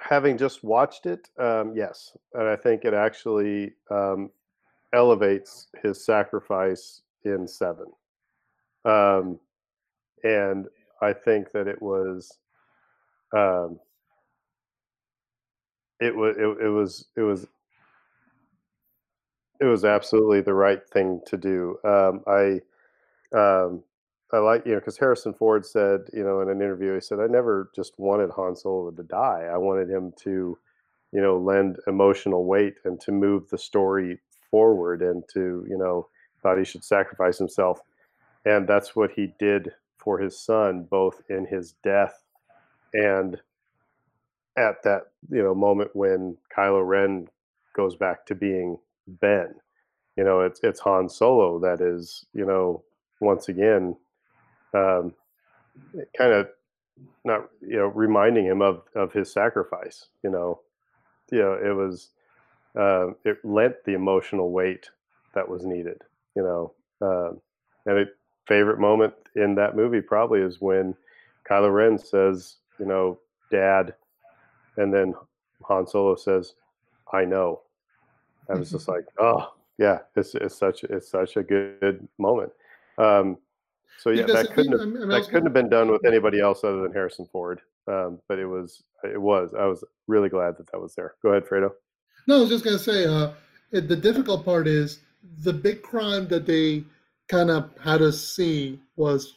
Having just watched it, um, yes, and I think it actually um, elevates his sacrifice in Seven, um, and I think that it was. Um, it was it, it was it was it was absolutely the right thing to do. Um, I um, I like you know because Harrison Ford said you know in an interview he said I never just wanted Han Solo to die. I wanted him to you know lend emotional weight and to move the story forward and to you know thought he should sacrifice himself and that's what he did for his son both in his death and at that you know moment when Kylo Ren goes back to being Ben. You know, it's it's Han Solo that is, you know, once again, um, kind of not, you know, reminding him of of his sacrifice. You know, you know, it was uh, it lent the emotional weight that was needed. You know, um, and a favorite moment in that movie probably is when Kylo Ren says, you know, Dad, and then Han Solo says, I know. I was just (laughs) like, oh yeah, it's it's such it's such a good moment. Um, so yeah, because that couldn't have, that couldn't have been done with anybody else other than Harrison Ford. Um, but it was it was. I was really glad that that was there. Go ahead, Fredo. No, I was just gonna say uh, it, the difficult part is the big crime that they kind of had us see was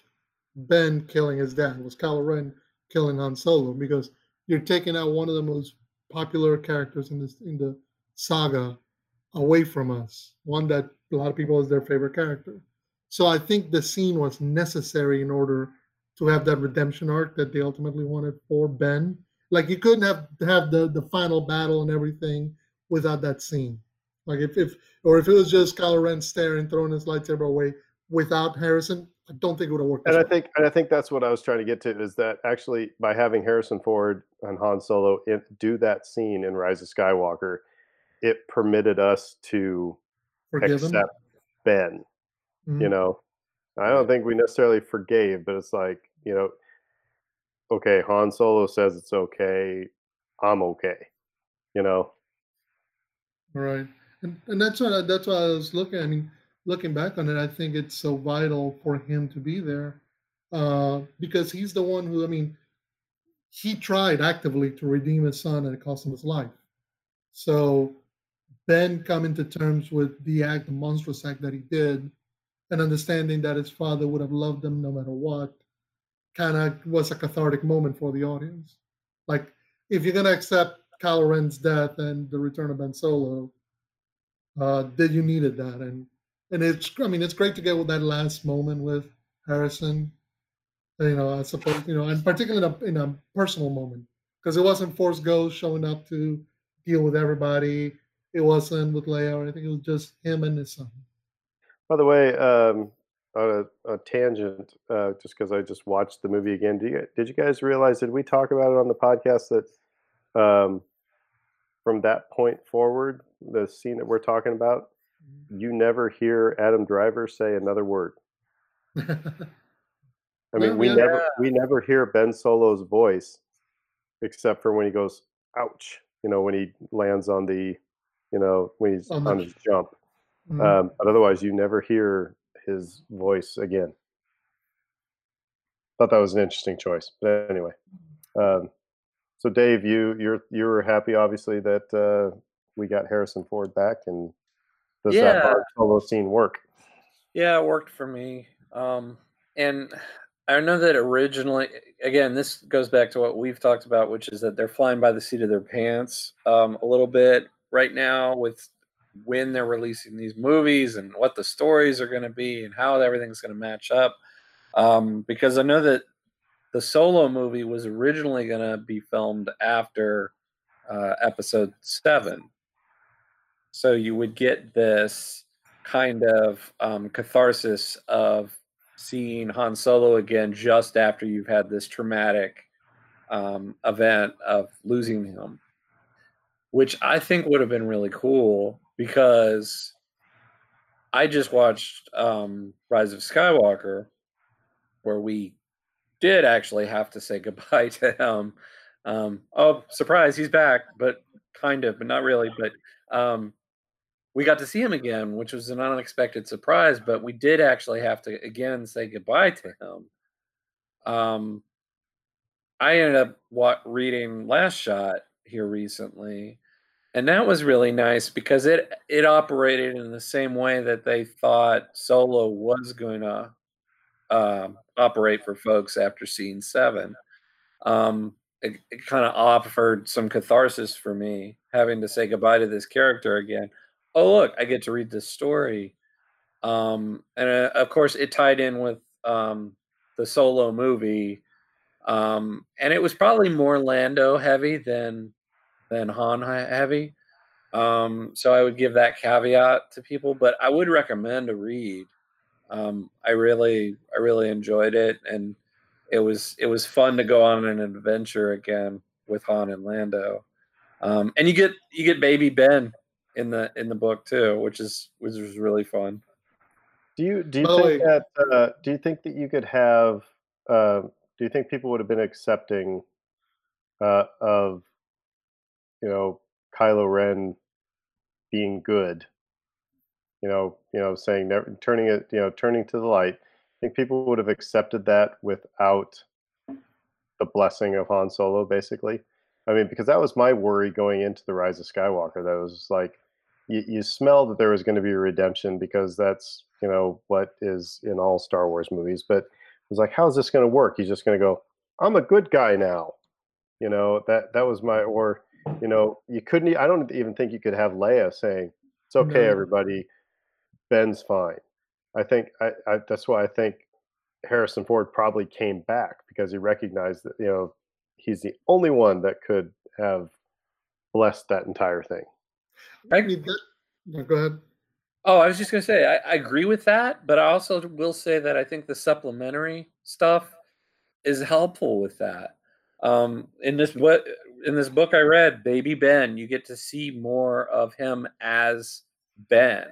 Ben killing his dad, was Kylo Ren killing Han Solo, because you're taking out one of the most popular characters in this in the saga away from us, one that a lot of people is their favorite character. So I think the scene was necessary in order to have that redemption arc that they ultimately wanted for Ben. Like you couldn't have have the the final battle and everything without that scene. Like if if or if it was just Kylo Ren staring, throwing his lightsaber away without Harrison, I don't think it would have worked. And I think and I think that's what I was trying to get to is that actually by having Harrison Ford and Han Solo in, do that scene in Rise of Skywalker, it permitted us to Forgive accept. Ben. Mhm. You know, I don't think we necessarily forgave, but it's like you know, okay, Han Solo says it's okay, I'm okay. You know, Right. And and that's what I, that's why I was looking. I mean, looking back on it, I think it's so vital for him to be there, uh, because he's the one who. I mean, he tried actively to redeem his son, and it cost him his life. So Ben coming to terms with the act, the monstrous act that he did, and understanding that his father would have loved him no matter what, kind of was a cathartic moment for the audience. Like, if you're gonna accept Kylo Ren's death and the return of Ben Solo, uh, that you needed that, and and it's I mean it's great to get with that last moment with Harrison. You know, I suppose you know, and particularly in a, in a personal moment because it wasn't Force Ghost showing up to deal with everybody. It wasn't with Leia or anything. It was just him and his son. By the way, um, on a, a tangent, uh, just because I just watched the movie again, do you, did you guys realize? Did we talk about it on the podcast that um, from that point forward, the scene that we're talking about, you never hear Adam Driver say another word. (laughs) I mean, we yeah. never we never hear Ben Solo's voice, except for when he goes "ouch," you know, when he lands on the, you know, when he's On the on his jump. Mhm. Um, but otherwise, you never hear his voice again. Thought that was an interesting choice. But anyway, um, so Dave, you you're you were happy, obviously, that uh, we got Harrison Ford back, and does that Yeah. Han Solo scene work? Yeah, it worked for me. Um, and I know that originally, again, this goes back to what we've talked about, which is that they're flying by the seat of their pants um, a little bit right now with when they're releasing these movies and what the stories are going to be and how everything's going to match up. Um, because I know that the solo movie was originally going to be filmed after uh, episode seven. So you would get this kind of um, catharsis of seeing Han Solo again just after you've had this traumatic um, event of losing him, which I think would have been really cool because I just watched um, Rise of Skywalker, where we did actually have to say (laughs) goodbye to him. Um, oh, surprise, he's back, but kind of, but not really. But um, we got to see him again, which was an unexpected surprise, but we did actually have to again say goodbye to him. Um, I ended up wa- reading Last Shot here recently, and that was really nice because it it operated in the same way that they thought Solo was going to um, operate for folks after seeing Seven. Um, it, it kind of offered some catharsis for me having to say goodbye to this character again. Oh, look, I get to read this story. Um, and uh, of course, it tied in with um, the solo movie. Um, and it was probably more Lando heavy than than Han heavy. Um, so I would give that caveat to people, but I would recommend a read. Um, I really, I really enjoyed it, and it was it was fun to go on an adventure again with Han and Lando. Um, and you get you get baby Ben in the in the book too, which is which was really fun. Do you do you By think that uh, do you think that you could have uh, do you think people would have been accepting uh, of you know Kylo Ren being good? You know, you know, saying never turning it, you know, turning to the light. I think people would have accepted that without the blessing of Han Solo, basically. I mean, because that was my worry going into the Rise of Skywalker. That was like, you, you smell that there was going to be a redemption because that's you know what is in all Star Wars movies. But it was like, how's this going to work? He's just going to go, I'm a good guy now. You know that that was my or you know you couldn't. I don't even think you could have Leia saying, "It's okay, No. everybody. Ben's fine." I think I, I that's why I think Harrison Ford probably came back because he recognized that you know he's the only one that could have blessed that entire thing. I I, mean, that, no, go ahead. oh, I was just gonna say I, I agree with that, but I also will say that I think the supplementary stuff is helpful with that. Um, in this what in this book I read, Baby Ben, you get to see more of him as Ben.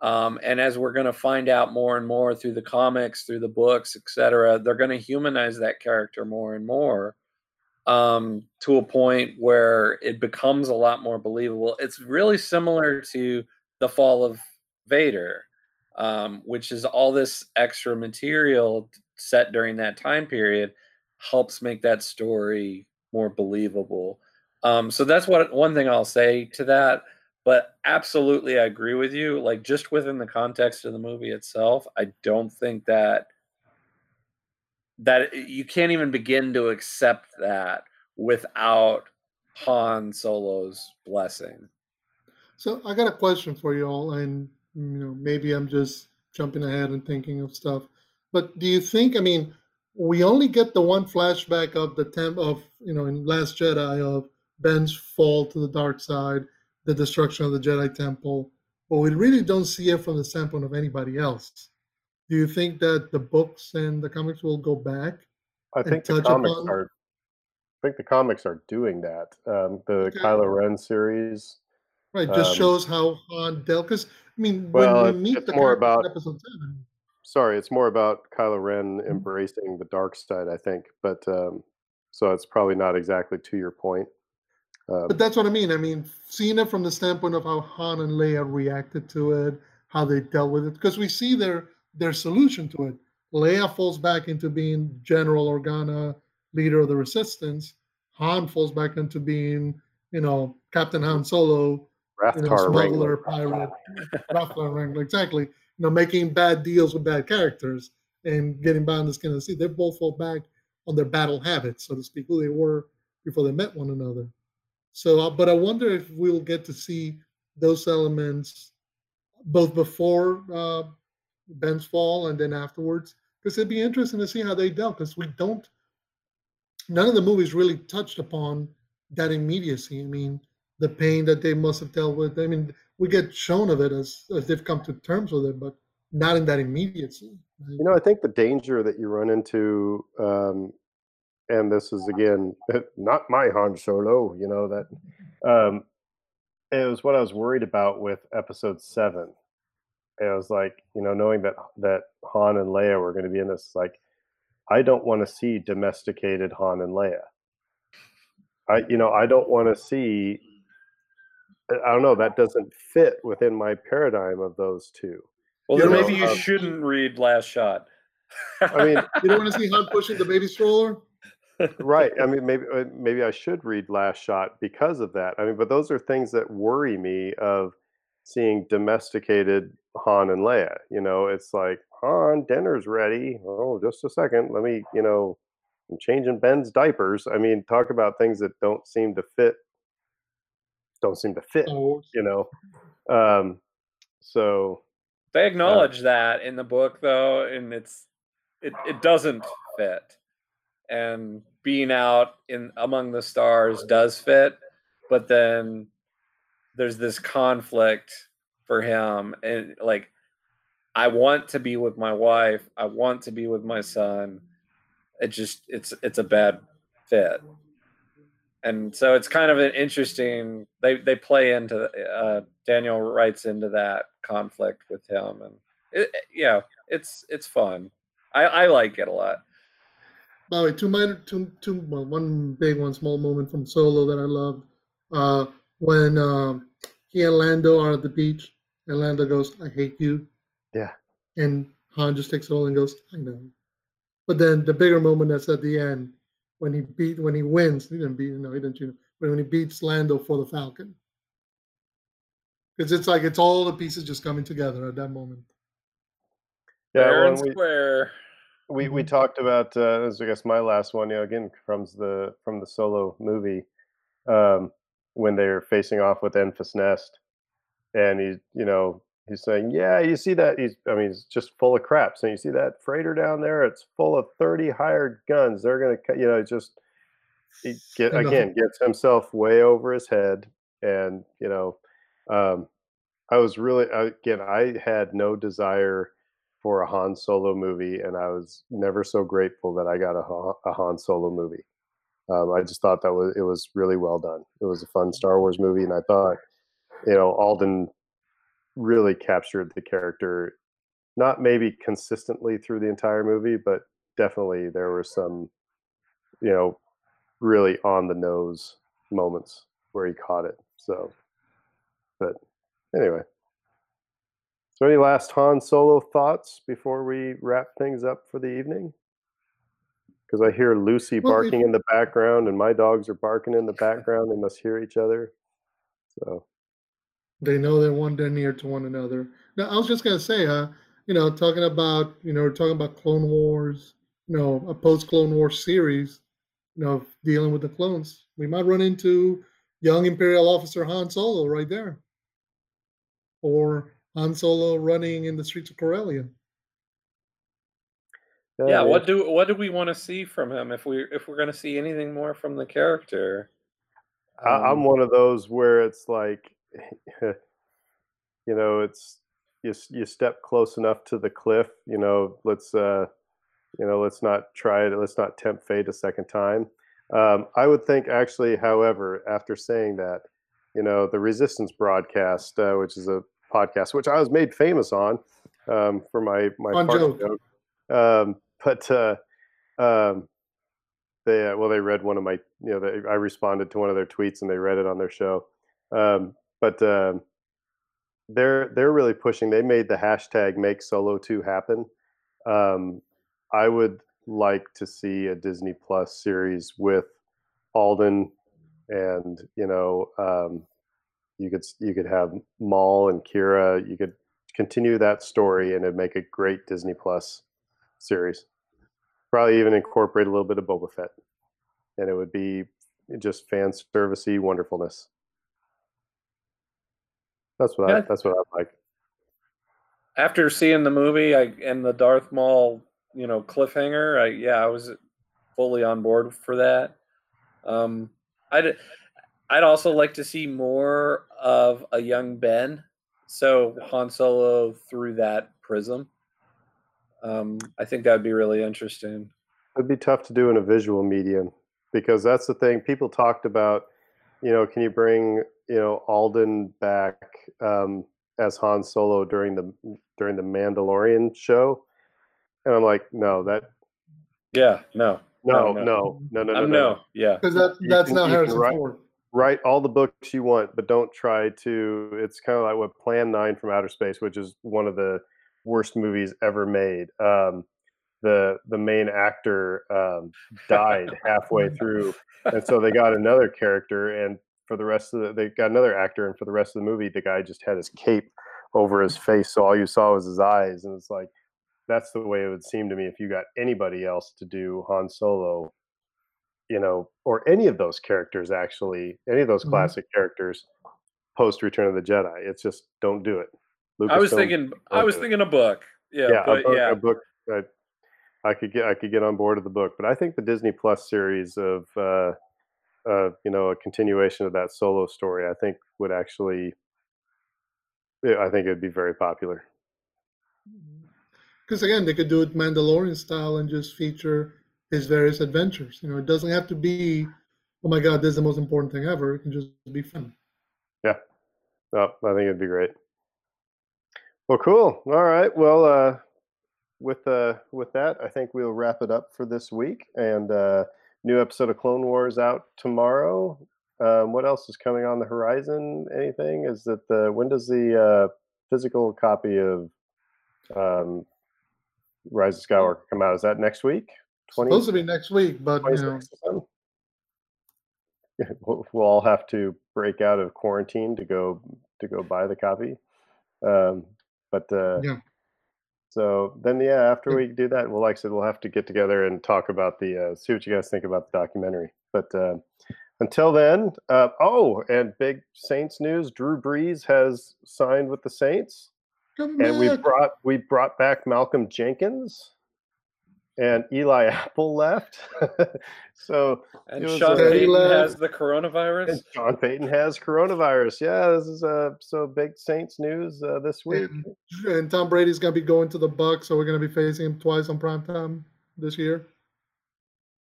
Um, and as we're going to find out more and more through the comics, through the books, etc., they're going to humanize that character more and more um, to a point where it becomes a lot more believable. It's really similar to the fall of Vader, um, which is all this extra material set during that time period helps make that story more believable. Um, so that's what one thing I'll say to that. But absolutely, I agree with you. Like just within the context of the movie itself, I don't think that that you can't even begin to accept that without Han Solo's blessing. So I got a question for you all, and you know maybe I'm just jumping ahead and thinking of stuff. But do you think? I mean, we only get the one flashback of the temp of you know in Last Jedi of Ben's fall to the dark side, the destruction of the Jedi Temple, but we really don't see it from the standpoint of anybody else. Do you think that the books and the comics will go back? I think the comics upon- are. I think the comics are doing that. Um, the Okay. Kylo Ren series. Right, just Um, shows how Han dealt. Because I mean, Well, when we meet the more about- episode seven, Sorry, it's more about Kylo Ren Mm-hmm. embracing the dark side. I think, but um, so it's probably not exactly to your point. Um, But that's what I mean. I mean, seeing it from the standpoint of how Han and Leia reacted to it, how they dealt with it, because we see their their solution to it. Leia falls back into being General Organa, leader of the Resistance. Han falls back into being, you know, Captain Han Solo, you know, smuggler, Wrangler. pirate, (laughs) Wrangler, exactly. You know, making bad deals with bad characters and getting by on the skin of the sea. They both fall back on their battle habits, so to speak, who they were before they met one another. So, uh, but I wonder if we'll get to see those elements both before uh, Ben's fall and then afterwards, because it'd be interesting to see how they dealt. Because we don't, none of the movies really touched upon that immediacy. I mean, the pain that they must have dealt with. I mean, we get shown of it as as they've come to terms with it, but not in that immediacy. You know, I think the danger that you run into, um, and this is again (laughs) not my Han Solo. You know that um, it was what I was worried about with Episode Seven. And I was like, you know, knowing that that Han and Leia were going to be in this, like, I don't want to see domesticated Han and Leia. I, you know, I don't want to see. I don't know. That doesn't fit within my paradigm of those two. Well, You then maybe you um, shouldn't read Last Shot. I mean, (laughs) You don't want to see Han pushing the baby stroller. right i mean maybe uh, maybe i should read last shot because of that i mean but those are things that worry me of seeing domesticated han and leia you know it's like han dinner's ready oh just a second let me you know i'm changing ben's diapers i mean talk about things that don't seem to fit don't seem to fit Star you know um so They acknowledge that in the book, though, and it's it, it doesn't fit. And being out in among the stars does fit, but then there's this conflict for him, and like I want to be with my wife, I want to be with my son. It just it's it's a bad fit, and so it's kind of an interesting. They they play into uh, Daniel writes into that conflict with him, and it, it- yeah, it's it's fun. I I like it a lot. By the way, two minor, two, two, well, one big, one small moment from Solo that I loved. Uh, when um, he and Lando are at the beach, and Lando goes, "I hate you," yeah and Han just takes it all and goes, "I know." But then the bigger moment that's at the end when he beat, when he wins, he didn't beat, no, he didn't, you know, but when he beats Lando for the Falcon, because it's like it's all the pieces just coming together at that moment. Yeah, Fair and and we, square. we we Mhm. talked about uh, this is, I guess my last one. You know, again from the from the solo movie um, when they're facing off with Enfys Nest, and he, you know, he's saying, "Yeah, you see that? He's, I mean, he's just full of crap. So you see that freighter down there? It's full of thirty hired guns. They're gonna, cut you know, just he get again gets himself way over his head, and you know, um, I was really again, I had no desire for a Han Solo movie, and I was never so grateful that I got a, Han- a Han Solo movie. Um, I just thought that was it was really well done. It was a fun Star Wars movie, and I thought, you know, Alden really captured the character, not maybe consistently through the entire movie, but definitely there were some, you know, really on the nose moments where he caught it. So, but anyway. So, any last Han Solo thoughts before we wrap things up for the evening? Because I hear Lucy Well, barking in the background, and my dogs are barking in the background. They must hear each other. So, They know they want they're near to one another. Now, I was just gonna say, uh, you know, talking about, you know, we're talking about Clone Wars, you know, a post Clone Wars series, you know, dealing with the clones. We might run into young Imperial officer Han Solo right there, or Han Solo running in the streets of Corellia. Yeah, I what do what do we want to see from him if we if we're going to see anything more from the character? I, I'm Um, one of those where it's like, (laughs) you know, it's you you step close enough to the cliff. You know, let's uh, you know, let's not try it. Let's not tempt fate a second time. Um, I would think, actually, however, after saying that, you know, the Resistance broadcast, uh, which is a podcast which I was made famous on um, for my my Fun fart joke. joke. Um, but uh, um, they uh, well they read one of my you know they, I responded to one of their tweets and they read it on their show. Um, but um, they're they're really pushing. They made the hashtag Make Solo Two happen. Um, I would like to see a Disney Plus series with Alden, and you know um, you could you could have Maul and Qi'ra. You could continue that story and it'd make a great Disney Plus series. Probably even incorporate a little bit of Boba Fett, and it would be just fan servicey wonderfulness. That's what I, that's what I like. after seeing the movie, I and the Darth Maul, you know, cliffhanger, I yeah, I was fully on board for that. Um, I'd I'd also like to see more of a young Ben, so Han Solo through that prism. Um, I think that'd be really interesting. It'd be tough to do in a visual medium because that's the thing people talked about. You know, can you bring you know Alden back um, as Han Solo during the during the Mandalorian show? And I'm like, no, that Yeah, no, no, No, no, no, no, no, no. no, yeah, Because that, that's can- not you can Harrison write- Ford. Write all the books you want, but don't try to. It's kind of like what Plan Nine from Outer Space, which is one of the worst movies ever made. Um, the the main actor um, died halfway (laughs) through, and so they got another character, and for the rest of the, they got another actor, and for the rest of the movie, the guy just had his cape over his face, so all you saw was his eyes, and it's like that's the way it would seem to me if you got anybody else to do Han Solo, you know, or any of those characters actually, any of those Mhm. classic characters post Return of the Jedi. It's just don't do it. I was thinking, I was thinking a book. Yeah, yeah, but a book, yeah, a book. I, I could get I could get on board of the book, but I think the Disney Plus series of uh, uh, you know a continuation of that solo story, I think would actually, I think it'd be very popular. Because again, they could do it Mandalorian style and just feature his various adventures. You know, it doesn't have to be, oh my God, this is the most important thing ever. It can just be fun. Yeah, Oh, I think it'd be great. Well, cool. All right. Well, uh, with uh, with that, I think we'll wrap it up for this week. And uh, new episode of Clone Wars out tomorrow. Um, what else is coming on the horizon? Anything? Is that the when does the uh, physical copy of um, Rise of Skywalker come out? Is that next week? Supposed to be next week, but you know, 26 or something? Yeah, (laughs) We'll, we'll all have to break out of quarantine to go to go buy the copy. Um, but uh, Yeah. So then yeah, after we do that, well, like I said, we'll have to get together and talk about the uh, see what you guys think about the documentary. But uh, until then, uh, oh, and big Saints news: Drew Brees has signed with the Saints. Come and we brought we brought back Malcolm Jenkins, and Eli (laughs) Apple left. so And It Sean uh, Payton Left. has the coronavirus. and Sean Payton has coronavirus. Yeah, this is uh, so big Saints news uh, this week. And, and Tom Brady's gonna be going to the Bucks, so we're gonna be facing him twice on prime time this year.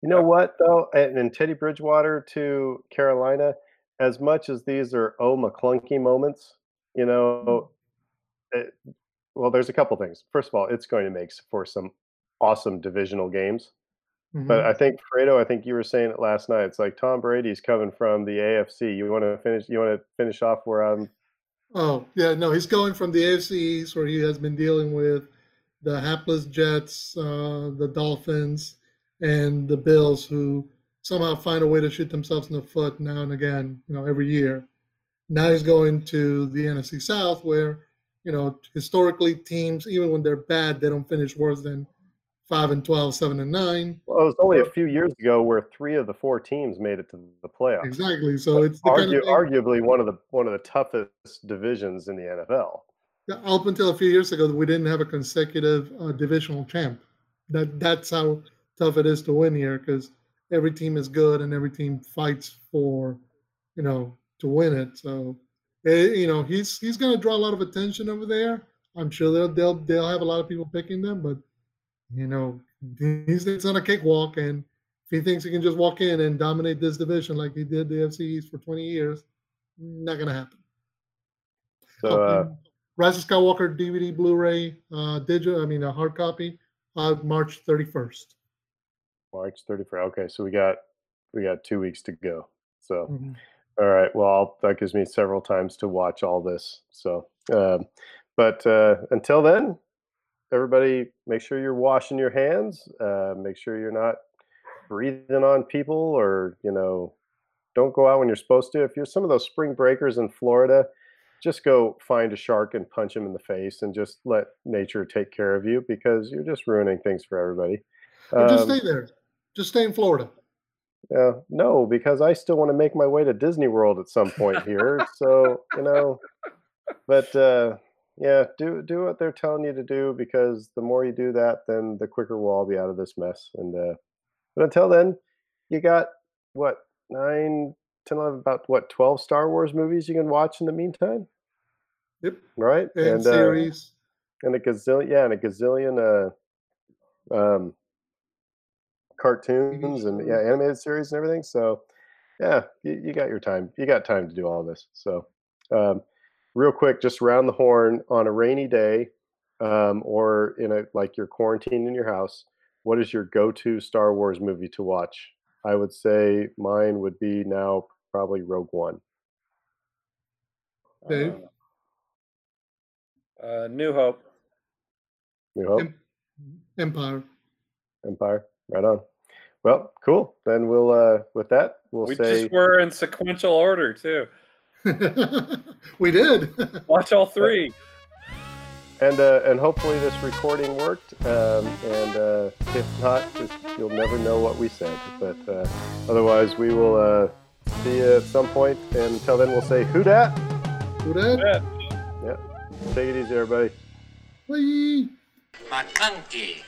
You know what though, and, and Teddy Bridgewater to Carolina. As much as these are oh McClunky moments, you know, it, well, there's a couple things. First of all, it's going to make for some awesome divisional games. But Mhm. I think Fredo, I think you were saying it last night. It's like Tom Brady's coming from the AFC. You want to finish? You want to finish off where I'm? Oh yeah, no, he's going from the AFC East, where he has been dealing with the hapless Jets, uh, the Dolphins, and the Bills, who somehow find a way to shoot themselves in the foot now and again, you know, every year. Now he's going to the NFC South, where you know historically teams, even when they're bad, they don't finish worse than five and 12, 7 and nine. Well, it was only a few years ago where three of the four teams made it to the playoffs. Exactly. So it's kind of arguably one of the one of the toughest divisions in the NFL. Up until a few years ago, we didn't have a consecutive uh, divisional champ. That that's how tough it is to win here because every team is good and every team fights for, you know, to win it. So, eh, you know, he's he's going to draw a lot of attention over there. I'm sure they'll they'll they'll have a lot of people picking them, but you know, he's it's on a cakewalk, and if he thinks he can just walk in and dominate this division like he did the FC East for 20 years, not going to happen. So uh, Um, Rise of Skywalker DVD, Blu-ray, uh, digital. I mean, a hard copy, uh, March 31st. March 31st. Okay, so we got we got two weeks to go. So Mhm. all right, well that gives me several times to watch all this. So, um, but uh, until then, everybody, make sure you're washing your hands. Uh, make sure you're not breathing on people, or you know, don't go out when you're supposed to. If you're some of those spring breakers in Florida, just go find a shark and punch him in the face, and just let nature take care of you because you're just ruining things for everybody. Or just Um, stay there. Just stay in Florida. Yeah, no, because I still want to make my way to Disney World at some point here. so, you know, but uh, yeah, do do what they're telling you to do because the more you do that, then the quicker we'll all be out of this mess. And uh, but until then, you got what nine, ten, eleven, about what twelve Star Wars movies you can watch in the meantime, Yep. right? And, uh, series. and a gazillion, yeah, and a gazillion uh, um, cartoons and yeah, animated series and everything. So yeah, you, you got your time. You got time to do all this. So um, real quick, just round the horn on a rainy day um, or in a like you're quarantined in your house. What is your go-to Star Wars movie to watch? I would say mine would be now probably Rogue One. Dave? Uh, uh, New Hope. New Hope, Em- Empire. Empire, right on. Well, cool. Then we'll uh, with that we'll we say just were in sequential order too. (laughs) we did. Watch all three. and uh, and hopefully this recording worked. Um, and uh, if not, just, you'll never know what we said. But uh, otherwise, we will uh, see you at some point. And until then, we'll say who dat. Do that. Yeah. Take it easy, everybody. Bye. McClunky.